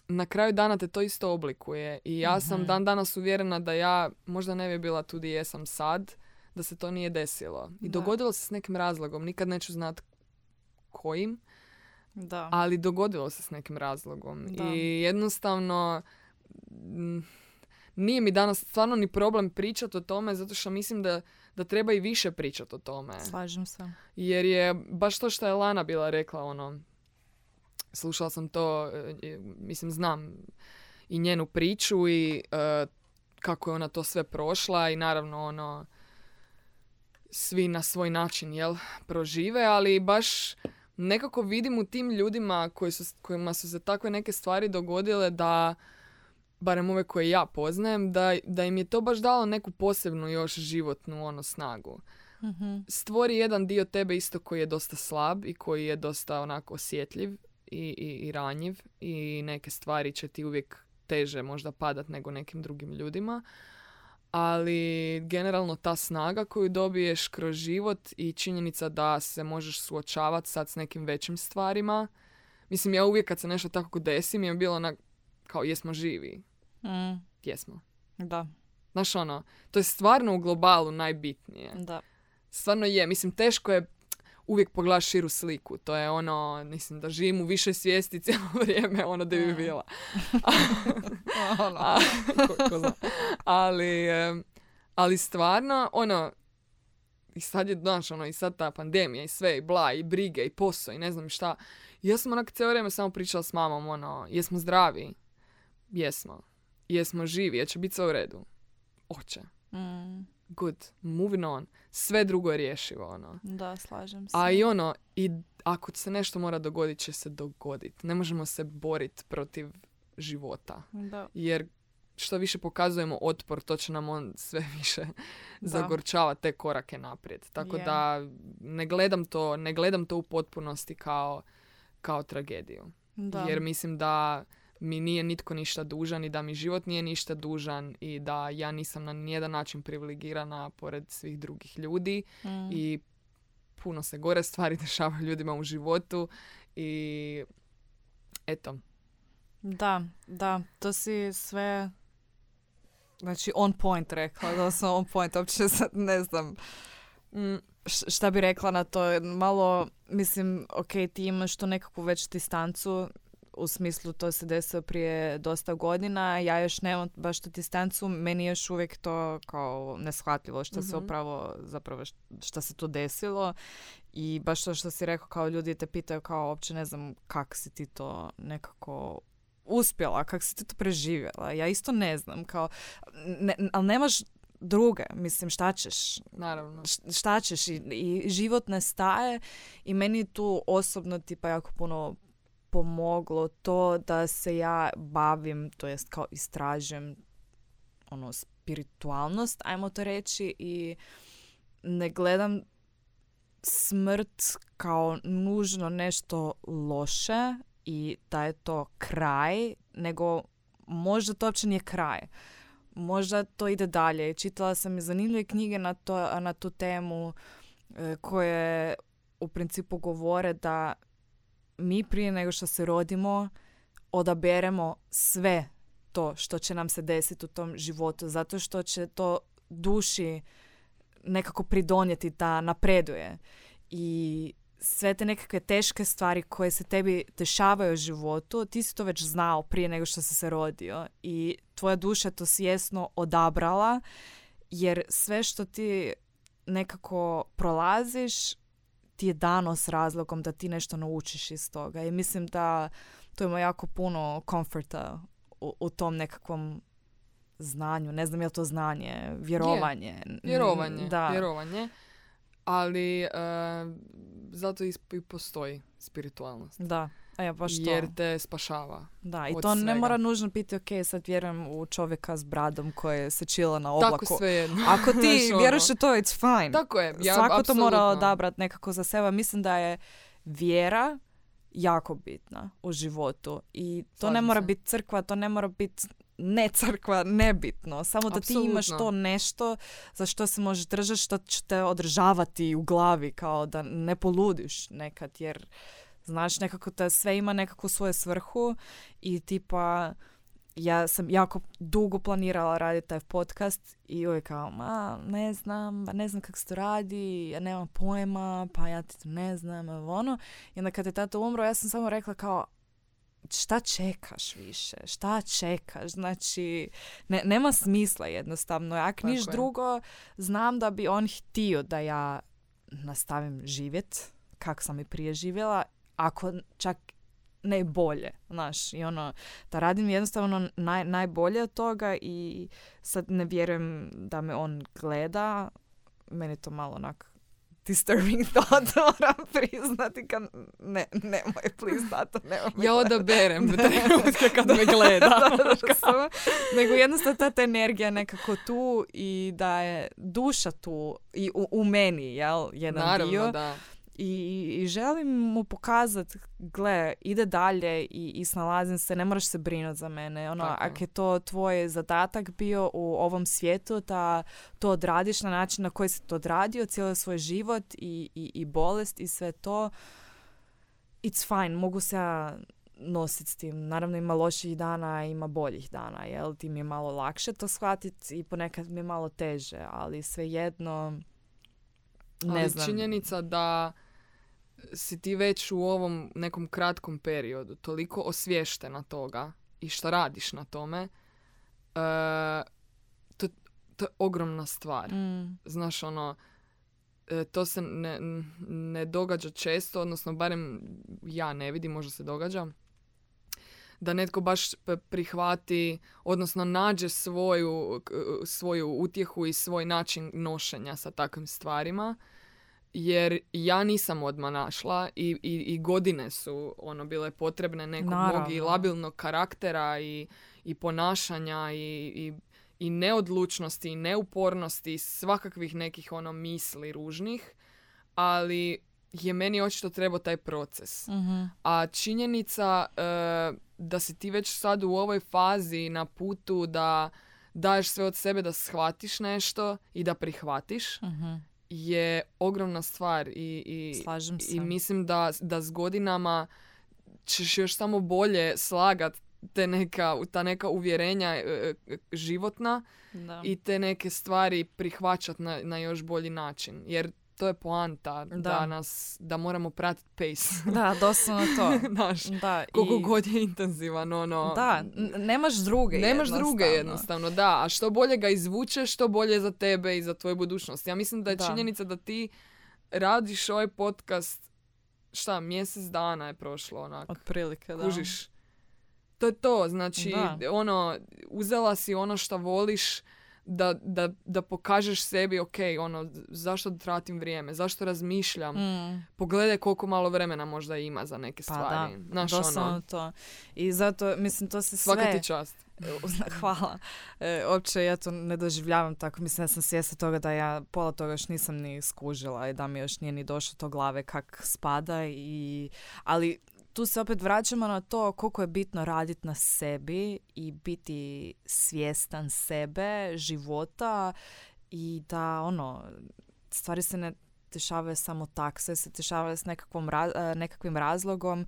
na kraju dana te to isto oblikuje i ja sam mhm. dan danas uvjerena da ja možda ne bi bila tu gdje jesam sad, da se to nije desilo. I dogodilo se s nekim razlogom, nikad neću znat kojim, da. Ali dogodilo se s nekim razlogom. I jednostavno nije mi danas stvarno ni problem pričati o tome zato što mislim da, da treba i više pričati o tome. Slažem se. Jer je baš to što je Lana bila rekla ono slušala sam to e, mislim znam i njenu priču i e, kako je ona to sve prošla i naravno ono svi na svoj način jel prožive ali baš nekako vidim u tim ljudima koji su, kojima su se takve neke stvari dogodile da barem ove koje ja poznajem, da, da im je to baš dalo neku posebnu još životnu ono snagu. mm Stvori jedan dio tebe isto koji je dosta slab i koji je dosta onako osjetljiv i, i, i ranjiv i neke stvari će ti uvijek teže možda padat nego nekim drugim ljudima ali generalno ta snaga koju dobiješ kroz život i činjenica da se možeš suočavati sad s nekim većim stvarima. Mislim, ja uvijek kad se nešto tako desi mi je bilo na, kao jesmo živi. Mm. Jesmo. Da. Znaš ono, to je stvarno u globalu najbitnije. Da. Stvarno je. Mislim, teško je uvijek pogledaš širu sliku. To je ono, mislim da živim u više svijesti cijelo vrijeme, ono da bi bila. Ono. ali, ali stvarno, ono, i sad je, znaš, ono, i sad ta pandemija i sve, i bla, i brige, i posao, i ne znam šta. ja sam onak cijelo vrijeme samo pričala s mamom, ono, jesmo zdravi? Jesmo. Jesmo živi, jer će biti sve u redu. Oće. Mm good, moving on. Sve drugo je rješivo, ono. Da, slažem se. A i ono, i ako se nešto mora dogoditi, će se dogoditi. Ne možemo se boriti protiv života. Da. Jer što više pokazujemo otpor, to će nam on sve više zagorčavati te korake naprijed. Tako da ne gledam to, ne gledam to u potpunosti kao, kao tragediju. Da. Jer mislim da mi nije nitko ništa dužan i da mi život nije ništa dužan i da ja nisam na nijedan način privilegirana pored svih drugih ljudi mm. i puno se gore stvari dešavaju ljudima u životu i eto. Da, da, to si sve znači on point rekla, da sam on point, uopće sad ne znam mm, šta bi rekla na to, malo mislim, ok, ti imaš tu nekakvu već distancu u smislu to se desilo prije dosta godina, ja još nemam baš tu distancu, meni je još uvijek to kao neshvatljivo što se Mhm. upravo, zapravo što se to desilo i baš to što si rekao kao ljudi te pitaju kao uopće ne znam kak si ti to nekako uspjela, kak si ti to preživjela. Ja isto ne znam, kao, ne, ali nemaš druge, mislim šta ćeš, Naravno. Šta ćeš i, i život ne staje i meni tu osobno tipa jako puno pomoglo to da se ja bavim, to jest kao istražujem ono spiritualnost, ajmo to reći i ne gledam smrt kao nužno nešto loše i da je to kraj, nego možda to uopće nije kraj. Možda to ide dalje. Čitala sam i zanimljive knjige na, to, na tu temu e, koje u principu govore da mi prije nego što se rodimo odaberemo sve to što će nam se desiti u tom životu zato što će to duši nekako pridonijeti da napreduje. I sve te nekakve teške stvari koje se tebi dešavaju u životu, ti si to već znao prije nego što si se rodio. I tvoja duša to svjesno odabrala jer sve što ti nekako prolaziš ti je dano s razlogom da ti nešto naučiš iz toga i mislim da to ima jako puno komforta u, u tom nekakvom znanju, ne znam je li to znanje, vjerovanje. Vjerovanje, Da. vjerovanje. Ali e, zato i postoji spiritualnost. Da, a ja baš to. Jer te spašava. Da, i to ne svega. mora nužno biti ok, sad vjerujem u čovjeka s bradom koje se čila na Tako oblaku. sve jedno. Ako ti ono. vjeruješ u to, it's fine. Tako je. Ja, Svako to mora odabrat nekako za sebe. Mislim da je vjera jako bitna u životu. I to ne Slažem mora biti crkva, to ne mora biti ne crkva, nebitno. Samo da ti imaš to nešto za što se možeš držati, što će te održavati u glavi, kao da ne poludiš nekad, jer znaš, nekako da sve ima nekako svoju svrhu i tipa ja sam jako dugo planirala raditi taj podcast i uvijek kao, ma, ne znam, ba ne znam kako se to radi, ja nemam pojma, pa ja ti to ne znam, ono. I onda kad je tata umro, ja sam samo rekla kao, šta čekaš više, šta čekaš, znači, ne, nema smisla jednostavno, ak niš je. drugo, znam da bi on htio da ja nastavim živjet, kako sam i prije živjela, ako čak ne bolje, znaš, i ono, da radim jednostavno naj, najbolje od toga i sad ne vjerujem da me on gleda, meni je to malo onak disturbing thought, moram priznati, kad, ne, nemoj, please, tato, nemoj me Ja odaberem trenutka kad me gleda. Da, da, da, nego jednostavno ta, ta energija nekako tu i da je duša tu i u, u meni, jel, jedan Naravno, dio. da. I, I želim mu pokazati, gle, ide dalje i, i snalazim se, ne moraš se brinuti za mene. Ono, Tako ako je to tvoj zadatak bio u ovom svijetu, da to odradiš na način na koji si to odradio cijeli svoj život i, i, i bolest i sve to, it's fine, mogu se ja nositi s tim. Naravno ima loših dana, ima boljih dana, jel? Ti mi je malo lakše to shvatiti i ponekad mi je malo teže, ali svejedno ne Ali znam. činjenica da si ti već u ovom nekom kratkom periodu toliko osvještena toga i što radiš na tome, e, to, to je ogromna stvar. Mm. Znaš, ono, e, to se ne, ne događa često, odnosno barem ja ne vidim, možda se događa, da netko baš prihvati, odnosno nađe svoju, svoju utjehu i svoj način nošenja sa takvim stvarima. Jer ja nisam odmah našla i, i, i godine su ono bile potrebne nekog mog i Naravno. labilnog karaktera i, i ponašanja i, i, i neodlučnosti i neupornosti i svakakvih nekih ono misli ružnih, ali je meni očito trebao taj proces. Mhm. A činjenica e, da si ti već sad u ovoj fazi na putu da daješ sve od sebe da shvatiš nešto i da prihvatiš Mhm. Je ogromna stvar i, i, Slažem se. i mislim da, da s godinama ćeš još samo bolje slagat te neka, ta neka uvjerenja e, e, životna Da. i te neke stvari prihvaćat na, na još bolji način. Jer to je poanta da. Da. nas, da moramo pratiti pace. Da, doslovno to. Znaš, Da, koliko i- god je intenzivan, ono... Da, n- nemaš druge Nemaš druge jednostavno. jednostavno, da. A što bolje ga izvučeš, što bolje je za tebe i za tvoju budućnost. Ja mislim da je Da. činjenica da ti radiš ovaj podcast, šta, mjesec dana je prošlo onak. Otprilike, da. Kužiš. To je to, znači, Da. ono, uzela si ono što voliš da, da, da pokažeš sebi, ok, ono, zašto tratim vrijeme, zašto razmišljam, Mm. pogledaj koliko malo vremena možda ima za neke Pa stvari. da, doslovno ono, to. I zato, mislim, to se svaka sve... ti čast. Hvala. E, uopće ja to ne doživljavam tako. Mislim, ja sam svjesna toga da ja pola toga još nisam ni skužila i da mi još nije ni došlo to glave kak spada. I, ali tu se opet vraćamo na to koliko je bitno raditi na sebi i biti svjestan sebe, života i da ono, stvari se ne dešavaju samo tak, sve se dešavaju s nekakvom e, nekakvim razlogom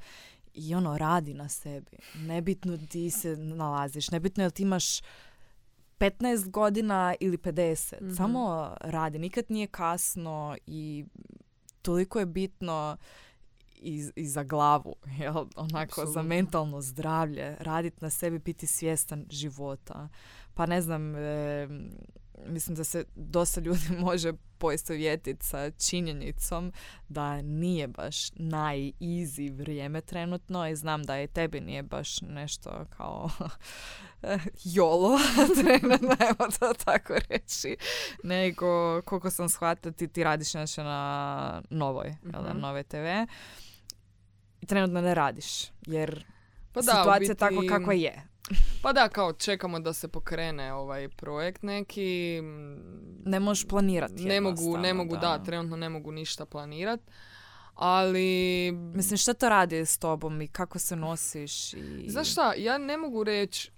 i ono, radi na sebi. Nebitno di se nalaziš, nebitno jel ti imaš 15 godina ili 50. Mhm. Samo radi, nikad nije kasno i toliko je bitno i, i za glavu, jel? onako za Apsolutno. mentalno zdravlje, raditi na sebi, biti svjestan života. Pa ne znam, e, mislim da se dosta ljudi može poistovjetiti sa činjenicom da nije baš naj-easy vrijeme trenutno i znam da i tebi nije baš nešto kao jolo trenutno, evo to tako reći, nego koliko sam shvatila ti, ti radiš nešto na Novoj, jel da, Mhm. Nove TV trenutno ne radiš jer Pa da, situacija je biti- takva kakva je. Pa da, kao čekamo da se pokrene ovaj projekt neki. Ne možeš planirati Ne mogu, ne mogu, da. trenutno ne mogu ništa planirat. Ali... Mislim, šta to radi s tobom i kako se nosiš? I... Znaš šta, ja ne mogu reći,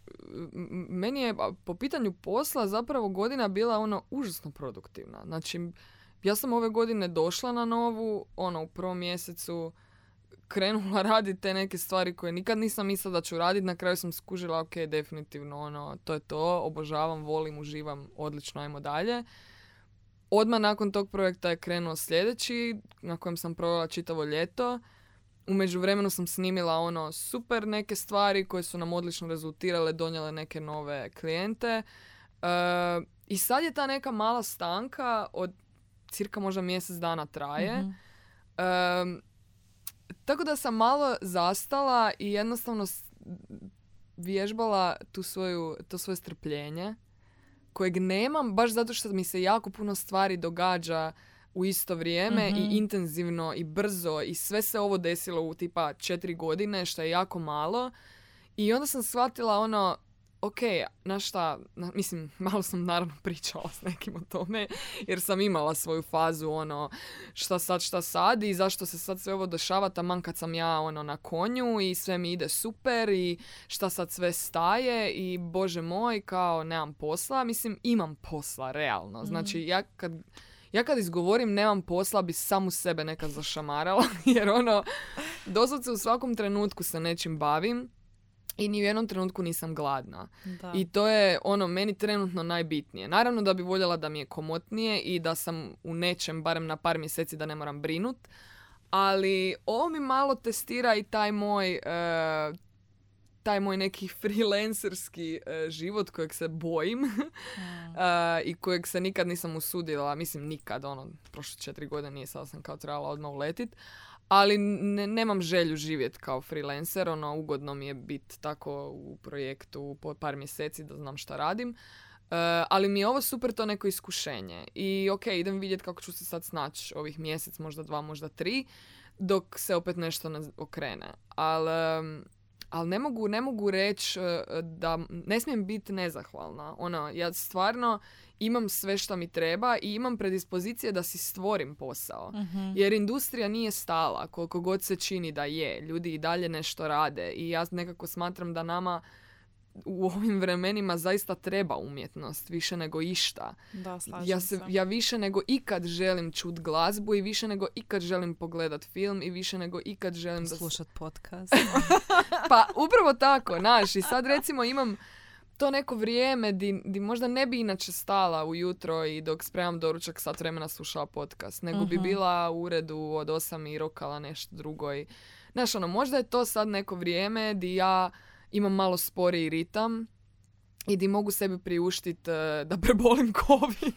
meni je po pitanju posla zapravo godina bila ono užasno produktivna. Znači, ja sam ove godine došla na novu, ono, u prvom mjesecu krenula raditi te neke stvari koje nikad nisam mislila da ću raditi. Na kraju sam skužila, ok, definitivno, ono, to je to, obožavam, volim, uživam, odlično, ajmo dalje. Odmah nakon tog projekta je krenuo sljedeći, na kojem sam provela čitavo ljeto. U međuvremenu sam snimila ono super neke stvari koje su nam odlično rezultirale, donijele neke nove klijente. E, I sad je ta neka mala stanka od cirka možda mjesec dana traje. Mhm. Em, tako da sam malo zastala i jednostavno vježbala tu svoju, to svoje strpljenje kojeg nemam baš zato što mi se jako puno stvari događa u isto vrijeme Mhm. i intenzivno i brzo i sve se ovo desilo u tipa četiri godine što je jako malo i onda sam shvatila ono ok, znaš šta, na- mislim, malo sam naravno pričala s nekim o tome, jer sam imala svoju fazu, ono, šta sad, šta sad i zašto se sad sve ovo dešava, taman kad sam ja, ono, na konju i sve mi ide super i šta sad sve staje i bože moj, kao, nemam posla, mislim, imam posla, realno, znači, ja kad ja kad izgovorim nemam posla bi samu sebe nekad zašamarala jer ono doslovce u svakom trenutku se nečim bavim i ni u jednom trenutku nisam gladna. Da. I to je ono meni trenutno najbitnije. Naravno da bi voljela da mi je komotnije i da sam u nečem, barem na par mjeseci da ne moram brinut. Ali ovo mi malo testira i taj moj, e, taj moj neki freelancerski e, život kojeg se bojim e, i kojeg se nikad nisam usudila. Mislim nikad, ono, prošle četiri godine nije sad sam kao trebala odmah uletit. Ali ne, nemam želju živjeti kao freelancer, ono, ugodno mi je biti tako u projektu po par mjeseci da znam šta radim. E, ali mi je ovo super to neko iskušenje. I ok, idem vidjeti kako ću se sad snaći ovih mjesec, možda dva, možda tri, dok se opet nešto ne okrene. Ali ali ne mogu, ne mogu reći e, da ne smijem biti nezahvalna. Ono, ja stvarno imam sve što mi treba i imam predispozicije da si stvorim posao. Mhm. Jer industrija nije stala, koliko god se čini da je. Ljudi i dalje nešto rade i ja nekako smatram da nama u ovim vremenima zaista treba umjetnost, više nego išta. Da, slažem Ja, se, ja više nego ikad želim čut glazbu i više nego ikad želim pogledat film i više nego ikad želim da... Slušat podcast. Pa upravo tako, znaš, i sad recimo imam to neko vrijeme di, di možda ne bi inače stala ujutro i dok spremam doručak sat vremena slušala podcast, nego bi Mhm. bila u uredu od osam i rokala nešto drugo. I, znaš, ono, možda je to sad neko vrijeme di ja imam malo sporiji ritam i di mogu sebi priuštit eh, da prebolim COVID.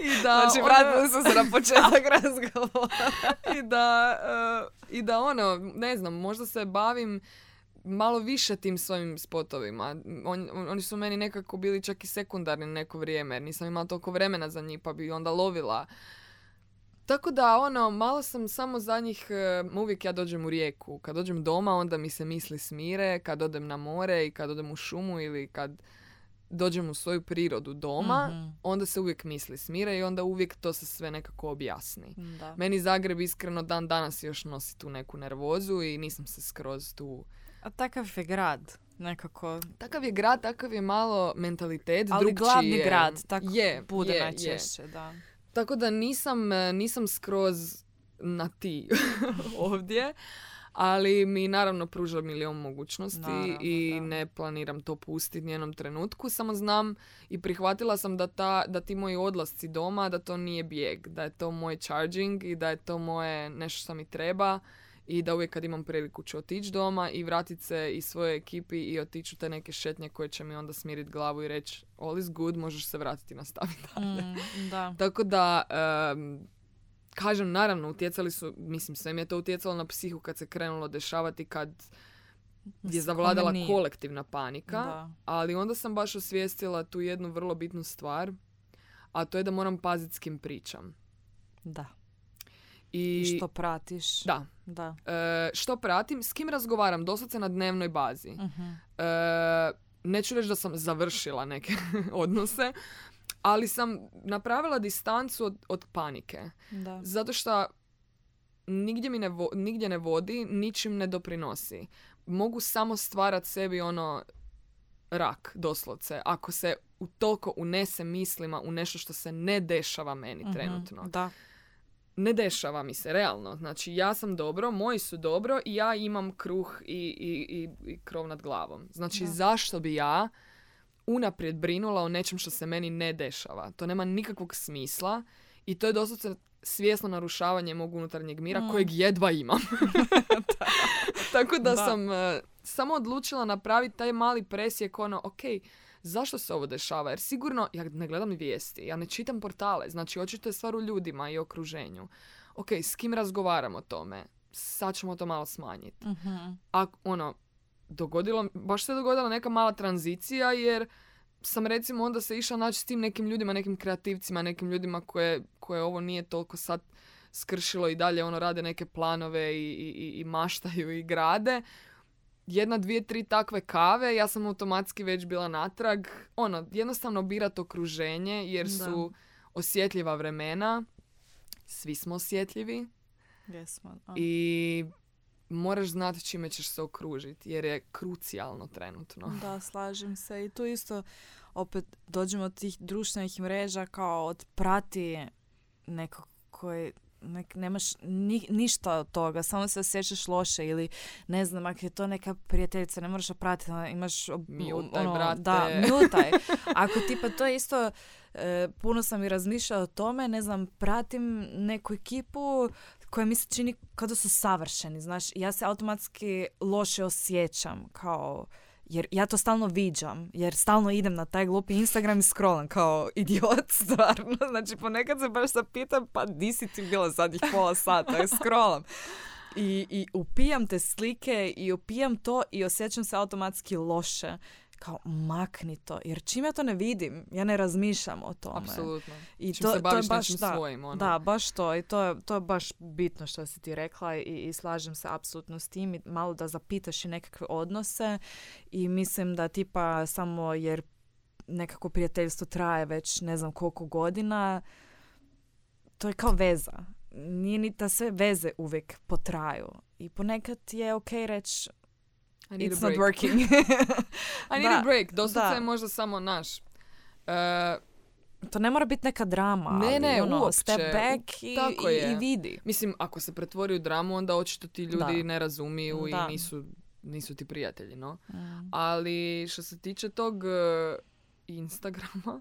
I da, Znači, ono- vratili smo se na početak razgovora. i da, eh, i da ono, ne znam, možda se bavim malo više tim svojim spotovima. On- on- oni su meni nekako bili čak i sekundarni neko vrijeme, jer nisam imala toliko vremena za njih, pa bi onda lovila. Tako da, ono, malo sam samo za njih, eh, uvijek ja dođem u rijeku. Kad dođem doma, onda mi se misli smire, kad odem na more i kad odem u šumu ili kad dođem u svoju prirodu doma, Mhm. onda se uvijek misli smire i onda uvijek to se sve nekako objasni. Da. Meni Zagreb iskreno dan danas još nosi tu neku nervozu i nisam se skroz tu... A takav je grad, nekako. Takav je grad, takav je malo mentalitet, Ali drugčiji glavni je. grad, tako je, bude je, je. najčešće, da. Tako da nisam, e, nisam skroz na ti ovdje, ali mi naravno pruža milion mogućnosti Naravno, i da. ne planiram to pustiti ni jednom trenutku, samo znam i prihvatila sam da, ta, da ti moji odlasci doma, da to nije bijeg, da je to moj charging i da je to moje nešto što mi treba i da uvijek kad imam priliku ću otići doma i vratit se i svojoj ekipi i otići u te neke šetnje koje će mi onda smiriti glavu i reći all is good, možeš se vratiti i nastaviti dalje. Mm, da. Tako da, em, kažem, naravno, utjecali su, mislim, sve mi je to utjecalo na psihu kad se krenulo dešavati, kad je zavladala kolektivna panika. Da. Ali onda sam baš osvijestila tu jednu vrlo bitnu stvar, a to je da moram paziti s kim pričam. Da. I, I što pratiš. Da. Da. E, što pratim, s kim razgovaram, doslovce na dnevnoj bazi. Mhm. E, neću reći da sam završila neke odnose, ali sam napravila distancu od, od panike. Da. Zato što nigdje mi ne, vo- nigdje ne vodi, ničim ne doprinosi. Mogu samo stvarat sebi ono rak, doslovce. Ako se u toliko unese mislima u nešto što se ne dešava meni Mhm. trenutno. Da. Ne dešava mi se, realno. Znači, ja sam dobro, moji su dobro i ja imam kruh i, i, i, i krov nad glavom. Znači, Da. zašto bi ja unaprijed brinula o nečem što se meni ne dešava? To nema nikakvog smisla i to je doslovce svjesno narušavanje mog unutarnjeg mira Mm. kojeg jedva imam. Tako da, Da. sam e, samo odlučila napraviti taj mali presjek ono, ok, zašto se ovo dešava? Jer sigurno, ja ne gledam vijesti, ja ne čitam portale, znači očito je stvar u ljudima i okruženju. Ok, s kim razgovaram o tome? Sad ćemo to malo smanjiti. Mhm. A ono, dogodilo, baš se dogodila neka mala tranzicija jer sam recimo onda se išla naći s tim nekim ljudima, nekim kreativcima, nekim ljudima koje, koje ovo nije toliko sad skršilo i dalje ono rade neke planove i, i, i- i maštaju i grade. Jedna, dvije, tri takve kave, ja sam automatski već bila natrag. Ono, jednostavno birat okruženje jer Da. su osjetljiva vremena. Svi smo osjetljivi Jesmo. i moraš znati čime ćeš se okružiti jer je krucijalno trenutno. Da, slažem se. I tu isto opet dođemo od tih društvenih mreža kao od prati nekog koji nek, nemaš ni- ništa od toga, samo se osjećaš loše ili ne znam, ako je to neka prijateljica, ne moraš pratiti, imaš ob- Mutaj, ono, brate. Da, mutaj. Ako tipa to je isto, e, puno sam i razmišljala o tome, ne znam, pratim neku ekipu koja mi se čini kao da su savršeni, znaš, ja se automatski loše osjećam, kao, jer ja to stalno viđam, jer stalno idem na taj glupi Instagram i scrollam kao idiot, stvarno. Znači, ponekad se baš zapitam, pa di si ti bila zadnjih pola sata, scrollam. I, I upijam te slike i upijam to i osjećam se automatski loše. Kao, makni to. Jer čim ja to ne vidim, ja ne razmišljam o tome. Apsolutno. I Čim to, se to baviš je baš da, svojim, ono. Da, baš to. I to je, to je baš bitno što si ti rekla i, i slažem se apsolutno s tim. I malo da zapitaš i nekakve odnose i mislim da tipa samo jer nekako prijateljstvo traje već ne znam koliko godina, to je kao veza. Nije ni da sve veze uvijek potraju. I ponekad je ok reći I need it's a not break. working. I need Da, a break. Doslovce je možda samo naš. E, to ne mora biti neka drama. Ne, ali ne, ono, uopće. Step back i, Tako i, je. i vidi. mislim, ako se pretvori u dramu, onda očito ti ljudi Da. ne razumiju Da. i nisu nisu ti prijatelji, no. Mm. Ali što se tiče tog e, Instagrama,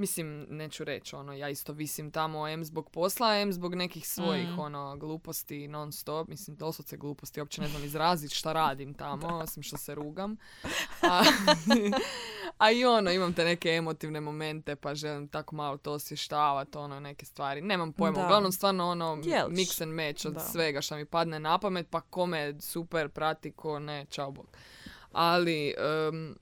mislim, neću reći, ono, ja isto visim tamo M zbog posla, M zbog nekih svojih, Mm. ono, gluposti non stop, mislim, doslovce gluposti, uopće ne znam izraziti šta radim tamo, osim što se rugam. A, a i ono, imam te neke emotivne momente, pa želim tako malo to osvještavati, ono, neke stvari. Nemam pojma, Da. uglavnom stvarno ono, Dijeliš. mix and match od Da. svega što mi padne na pamet, pa kome super prati, ko ne, čao bog. Ali, em,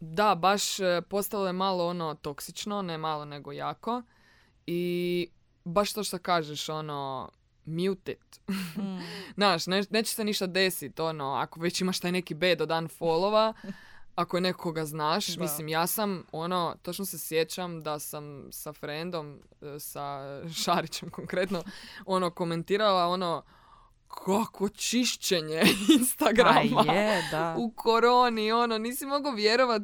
da, baš e, postalo je malo ono toksično, ne malo nego jako. I baš to što kažeš, ono, mute it. Mm. Znaš, ne, neće se ništa desiti, ono, ako već imaš taj neki bed od unfollowa, ako je nekoga znaš, Da. mislim, ja sam, ono, točno se sjećam da sam sa friendom, e, sa Šarićem konkretno, ono, komentirala, ono, kako čišćenje Instagrama A je, da. u koroni, ono, nisi mogao vjerovat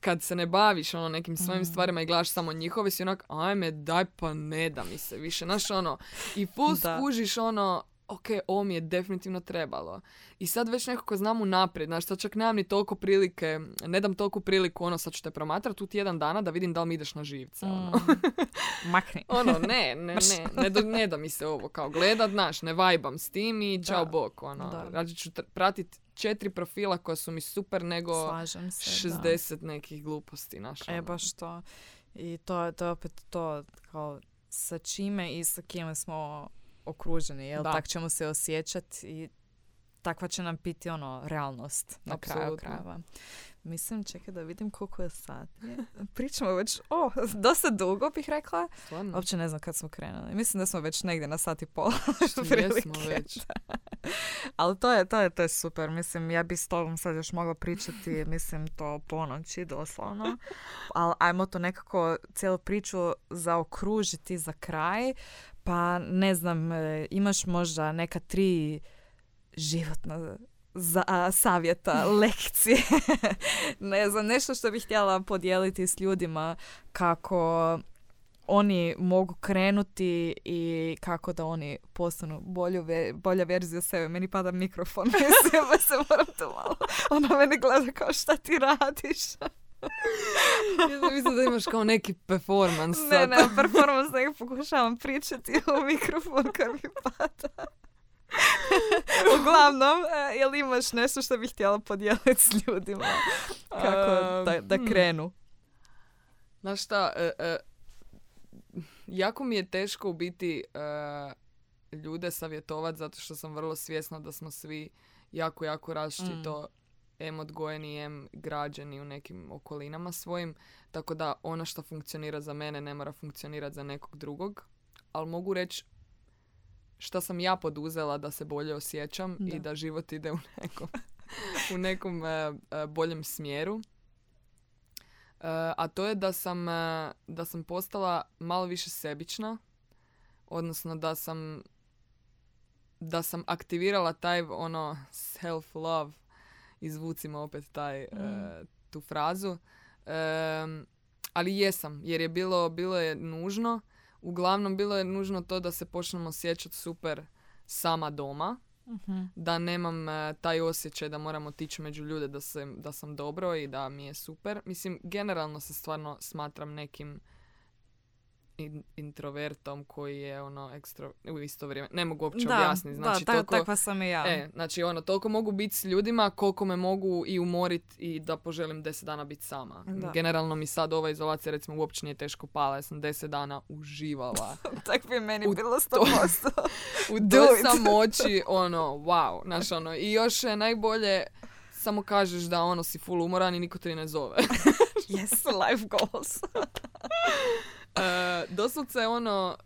kad se ne baviš ono nekim svojim Mm. stvarima i gledaš samo njihove, si onak, ajme, daj pa ne da mi se više, znaš ono, i full skužiš ono, ok, ovo mi je definitivno trebalo. I sad već nekako znam unaprijed, znaš, sad čak nemam ni toliko prilike, ne dam toliko priliku, ono, sad ću te promatrati u tjedan dana da vidim da li mi ideš na živce, ono. Mm. Makni. Ono, ne, ne, ne, ne, do- ne da mi se ovo kao gledat, znaš, ne vajbam s tim i čao Da. bok, ono. Da. Rađe ću tr- pratit četiri profila koja su mi super nego Slažem se, da. 60 nekih gluposti, znaš. E, ono. baš to. I to, to je opet to kao sa čime i sa kime smo okruženi, jel? Da. Tak ćemo se osjećati i takva će nam biti ono realnost na kraju Apsolutno. krajeva. Mislim, čekaj da vidim koliko je sat. Pričamo već, o, dosta dugo bih rekla. Stvarno, Uopće ne znam kad smo krenuli. Mislim da smo već negdje na sat i pol. jesmo već. Ali to je, to je, to je super. Mislim, ja bi s tobom sad još mogla pričati, mislim, to ponoći doslovno. Ali ajmo to nekako cijelu priču zaokružiti za kraj. Pa ne znam, e, imaš možda neka tri životna za, a, savjeta, lekcije. ne znam, nešto što bih htjela podijeliti s ljudima kako oni mogu krenuti i kako da oni postanu bolju ve- bolja verzija sebe. Meni pada mikrofon, mislim, pa se moram to malo... Ona mene gleda kao šta ti radiš. Ja sam mislila da imaš kao neki performance ne, sad. ne, performance, nego pokušavam pričati u mikrofon kad mi pada. Uglavnom, e, jel imaš nešto što bih htjela podijeliti s ljudima? Kako da, da Hmm. krenu? Znaš šta, e, e, jako mi je teško u biti e, ljude savjetovat zato što sam vrlo svjesna da smo svi jako, jako različito em odgojeni, em građeni u nekim okolinama svojim, tako da ono što funkcionira za mene ne mora funkcionirati za nekog drugog, ali mogu reći šta sam ja poduzela da se bolje osjećam Da. i da život ide u nekom, u nekom e, boljem smjeru. E, a to je da sam, e, da sam postala malo više sebična, odnosno da sam da sam aktivirala taj ono self love izvucimo opet taj e, Mm. tu frazu Em, ali jesam jer je bilo bilo je nužno uglavnom bilo je nužno to da se počnem osjećati super sama doma Mhm. da nemam e, taj osjećaj da moram otići među ljude da, se, da sam dobro i da mi je super. Mislim, generalno se stvarno smatram nekim in- introvertom koji je ono ekstro... u isto vrijeme. Ne mogu uopće Da, objasniti. Znači, da, ta- toliko, takva sam i ja. E, znači ono, toliko mogu biti s ljudima koliko me mogu i umorit i da poželim deset dana biti sama. Da. Generalno mi sad ova izolacija recimo uopće nije teško pala. Ja sam deset dana uživala. Tak bi meni U bilo to- 100%. u Do samoći, ono, wow, znaš, ono, i još je najbolje samo kažeš da ono si full umoran i niko te ne zove. yes, life goals. E, doslovce ono,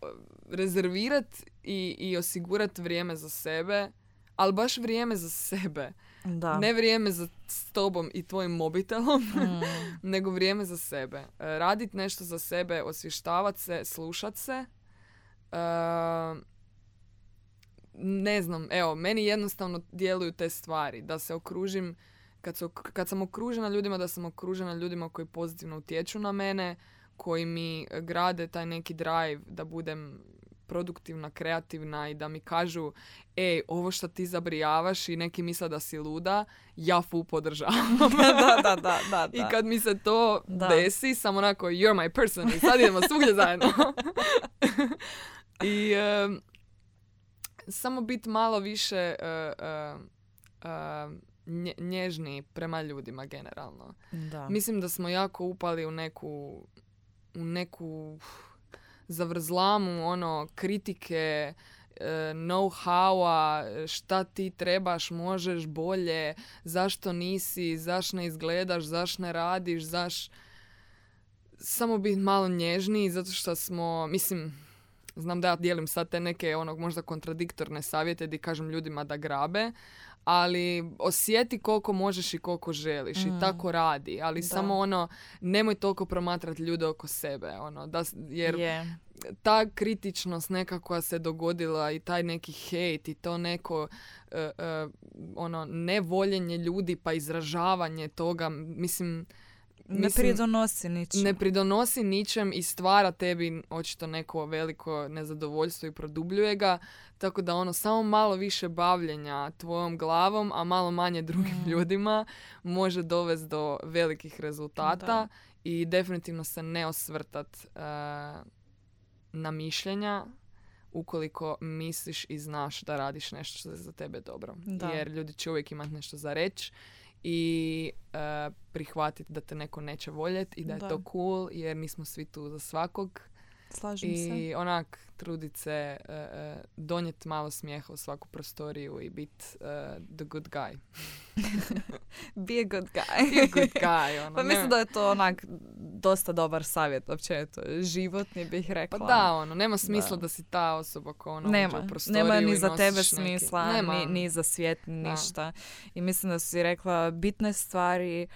rezervirat i, i osigurat vrijeme za sebe, ali baš vrijeme za sebe. Da. Ne vrijeme za s tobom i tvojim mobitelom, Mm. nego vrijeme za sebe. E, radit nešto za sebe, osvještavat se, slušat se. E, ne znam, evo, meni jednostavno djeluju te stvari. Da se okružim, kad, ok- kad sam okružena ljudima, da sam okružena ljudima koji pozitivno utječu na mene, koji mi grade taj neki drive da budem produktivna, kreativna i da mi kažu ej, ovo što ti zabrijavaš i neki misle da si luda, ja fu podržavam. da, da, da, da, I kad mi se to desi, samo onako, you're my person i sad idemo svugdje zajedno. I samo biti malo više uh, nježni prema ljudima generalno. Da. Mislim da smo jako upali u neku u neku zavrzlamu ono kritike know-howa, šta ti trebaš, možeš bolje, zašto nisi, zašto ne izgledaš, zašto ne radiš, zaš... Samo biti malo nježniji zato što smo, mislim, znam da ja dijelim sad te neke onog možda kontradiktorne savjete di kažem ljudima da grabe, ali osjeti koliko možeš i koliko želiš i mm. tako radi, ali samo ono nemoj toliko promatrati ljude oko sebe, ono da jer ta kritičnost nekakva se dogodila i taj neki hejt i to neko uh, uh, ono nevoljenje ljudi pa izražavanje toga, mislim ne pridonosi ničem. Ne pridonosi ničem i stvara tebi očito neko veliko nezadovoljstvo i produbljuje ga. Tako da ono, samo malo više bavljenja tvojom glavom, a malo manje drugim mm. ljudima može dovesti do velikih rezultata i definitivno se ne osvrtat uh, na mišljenja ukoliko misliš i znaš da radiš nešto što je za tebe dobro. Jer ljudi će uvijek imati nešto za reći i uh, prihvatiti da te neko neće voljeti i da, da je to cool jer nismo svi tu za svakog Slažem I se. I onak trudit se uh, donijeti malo smijeha u svaku prostoriju i biti uh, the good guy. Be a good guy. Be a good guy. Ono, pa mislim da je to onak dosta dobar savjet općenito. Životni bih rekla. Pa da, ono, nema smisla da, si ta osoba ko ono nema, u prostoriju Nema ni za tebe smisla, ni, ni za svijet, ništa. I mislim da si rekla bitne stvari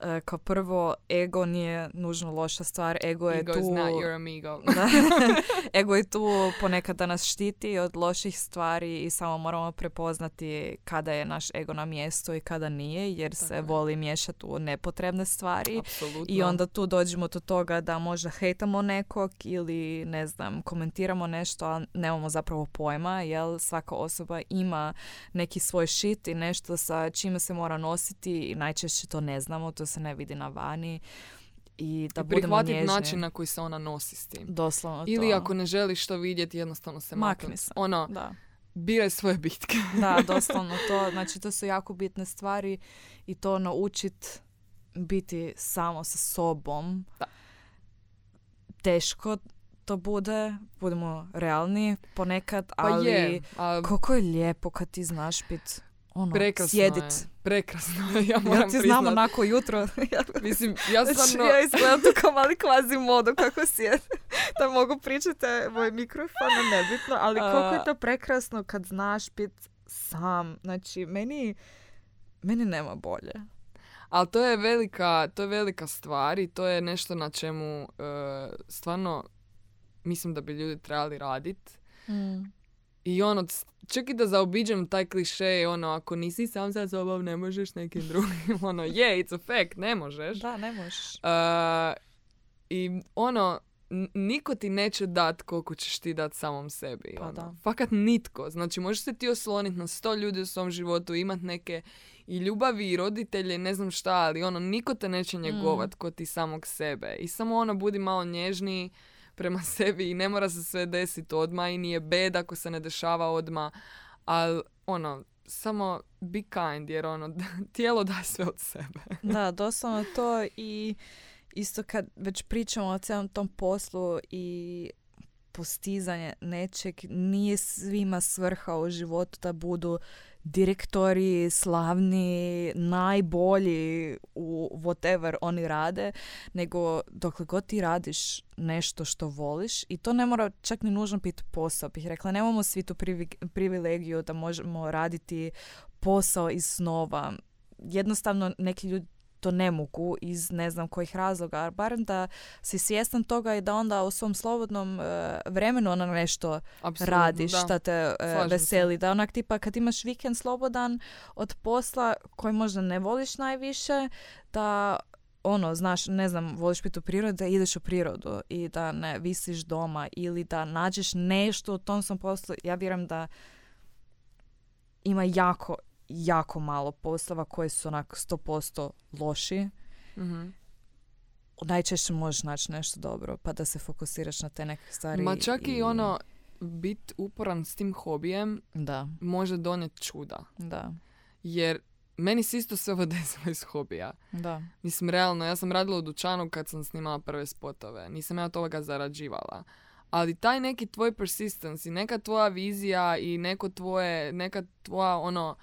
E, kao prvo, ego nije nužno loša stvar. Ego je ego tu... your amigo. ego je tu ponekad da nas štiti od loših stvari i samo moramo prepoznati kada je naš ego na mjestu i kada nije, jer se voli miješati u nepotrebne stvari. I onda tu dođemo do toga da možda hejtamo nekog ili, ne znam, komentiramo nešto, a nemamo zapravo pojma, jer svaka osoba ima neki svoj shit i nešto sa čime se mora nositi i najčešće to ne znamo, to se ne vidi na vani i da I prihvatiti način na koji se ona nosi s tim. Doslovno Ili ako ne želiš to vidjeti, jednostavno se makni. se. Ono, da. biraj svoje bitke. da, doslovno to. Znači, to su jako bitne stvari i to naučit biti samo sa sobom. Da. Teško to bude, budemo realni ponekad, pa ali je, a... koliko je lijepo kad ti znaš biti ono, prekrasno sjedit. Je. Prekrasno ja moram Ja ti znam onako jutro. Mislim, ja znači, stvarno... ja izgledam tu kao mali kvazi modu kako sjed. da mogu pričati, moj mikrofon nebitno, ali koliko je to prekrasno kad znaš bit sam. Znači, meni, meni nema bolje. Ali to je velika, to je velika stvar i to je nešto na čemu uh, stvarno mislim da bi ljudi trebali raditi. Mm. I ono, čak i da zaobiđem taj kliše, ono, ako nisi sam sa sobom, ne možeš nekim drugim. Ono, je, yeah, it's a fact, ne možeš. Da, ne možeš. Uh, I ono, niko ti neće dat koliko ćeš ti dat samom sebi. Pa ono. da. Fakat nitko. Znači, možeš se ti osloniti na sto ljudi u svom životu, imat neke i ljubavi i roditelje ne znam šta, ali ono, niko te neće njegovat mm. ko ti samog sebe. I samo ono, budi malo nježniji prema sebi i ne mora se sve desiti odmah i nije bed ako se ne dešava odmah, ali ono, samo be kind jer ono, tijelo da sve od sebe. da, doslovno to i isto kad već pričamo o cijelom tom poslu i postizanje nečeg, nije svima svrha u životu da budu direktori, slavni, najbolji u whatever oni rade, nego dokle god ti radiš nešto što voliš i to ne mora čak ni nužno biti posao. Bih rekla, nemamo svi tu privilegiju da možemo raditi posao iz snova. Jednostavno neki ljudi to ne mogu iz ne znam kojih razloga, barem da si svjestan toga i da onda u svom slobodnom e, vremenu ono nešto Absolutno, radiš da. šta te uh, veseli. Da onak tipa kad imaš vikend slobodan od posla koji možda ne voliš najviše, da ono, znaš, ne znam, voliš biti u prirodi, da ideš u prirodu i da ne visiš doma ili da nađeš nešto u tom svom poslu. Ja vjerujem da ima jako, jako malo poslova koji su onak 100% loši. mm Najčešće možeš naći nešto dobro, pa da se fokusiraš na te neke stvari. Ma čak i, ono, bit uporan s tim hobijem Da, može donijeti čuda. da, Jer meni se isto sve ovo desilo iz hobija. da. Mislim, realno, ja sam radila u dućanu kad sam snimala prve spotove. Nisam ja od toga zarađivala. Ali taj neki tvoj persistence i neka tvoja vizija i neko tvoje, neka tvoja ono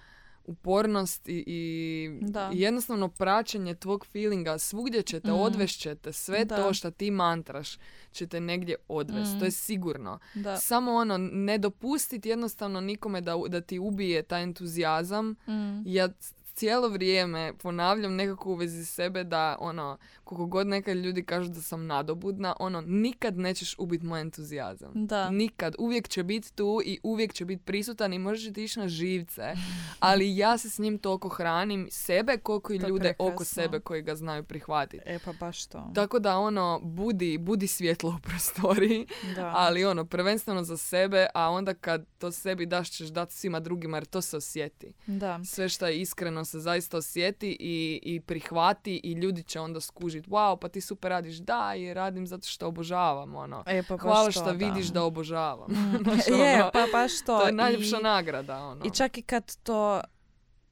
upornost i, i, Da. i jednostavno praćenje tvog feelinga svugdje ćete, Mm. odvešćete sve Da. to što ti mantraš ćete negdje odvesti. Mm. To je sigurno. Da. Samo ono, ne dopustiti jednostavno nikome da, da ti ubije taj entuzijazam Mm. ja cijelo vrijeme ponavljam nekako u vezi sebe da ono, koliko god nekad ljudi kažu da sam nadobudna, ono, nikad nećeš ubiti moj entuzijazam. Da. Nikad. Uvijek će biti tu i uvijek će biti prisutan i možeš ti ići na živce. Ali ja se s njim toliko hranim sebe koliko i To ljude oko prekrasno. sebe koji ga znaju prihvatiti. E pa baš to. Tako da ono, budi, budi svjetlo u prostoriji, Da. ali ono, prvenstveno za sebe, a onda kad to sebi daš ćeš dati svima drugima jer to se osjeti da. sve što je iskreno se zaista osjeti i, i prihvati i ljudi će onda skužiti wow pa ti super radiš da i radim zato što obožavam ono. E pa baš hvala to, što vidiš da obožavam. Znaš, je, ono, pa baš to. to je najljepša I- nagrada ono. I čak i kad to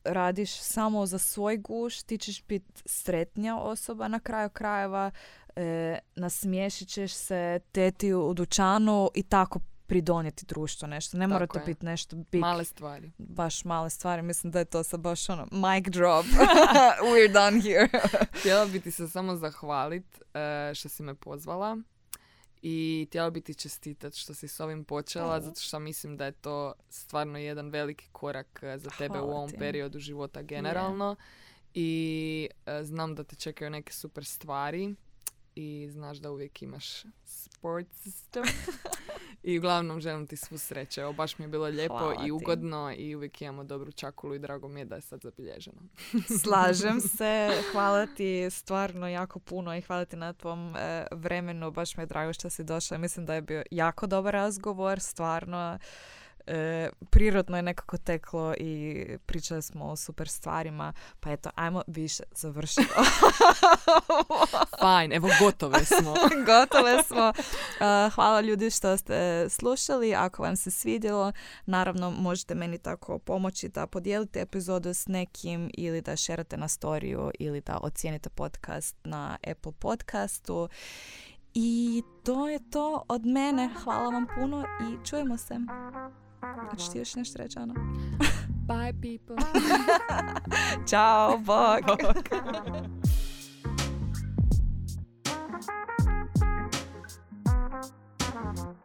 radiš samo za svoj guš, ti ćeš biti sretnija osoba na kraju krajeva, e, nasmiješit ćeš se teti u dućanu i tako pridonijeti društvu nešto. Ne mora Tako to je. biti nešto big, male stvari baš male stvari. Mislim da je to sad baš ono, mic drop. We're done here. htjela bi ti se samo zahvalit e, što si me pozvala i htjela bi ti čestitat što si s ovim počela zato što mislim da je to stvarno jedan veliki korak e, za tebe u ovom ti. periodu života generalno i e, znam da te čekaju neke super stvari i znaš da uvijek imaš support system i uglavnom želim ti svu sreće. Evo, baš mi je bilo lijepo Hvala i ti. ugodno i uvijek imamo dobru čakulu i drago mi je da je sad zabilježeno. Slažem se. Hvala ti stvarno jako puno i hvala ti na tvom e, vremenu. Baš mi je drago što si došla. Mislim da je bio jako dobar razgovor. Stvarno e, prirodno je nekako teklo i pričali smo o super stvarima. Pa eto, ajmo više završiti. Fajn, evo gotove smo. Gotove smo. Uh, hvala ljudi što ste slušali. Ako vam se svidjelo, naravno možete meni tako pomoći da podijelite epizodu s nekim ili da šerate na storiju ili da ocijenite podcast na Apple podcastu. I to je to od mene. Hvala vam puno i čujemo se. Hoćeš ti još nešto reći, Ana? Bye people. Ćao, bok. bok.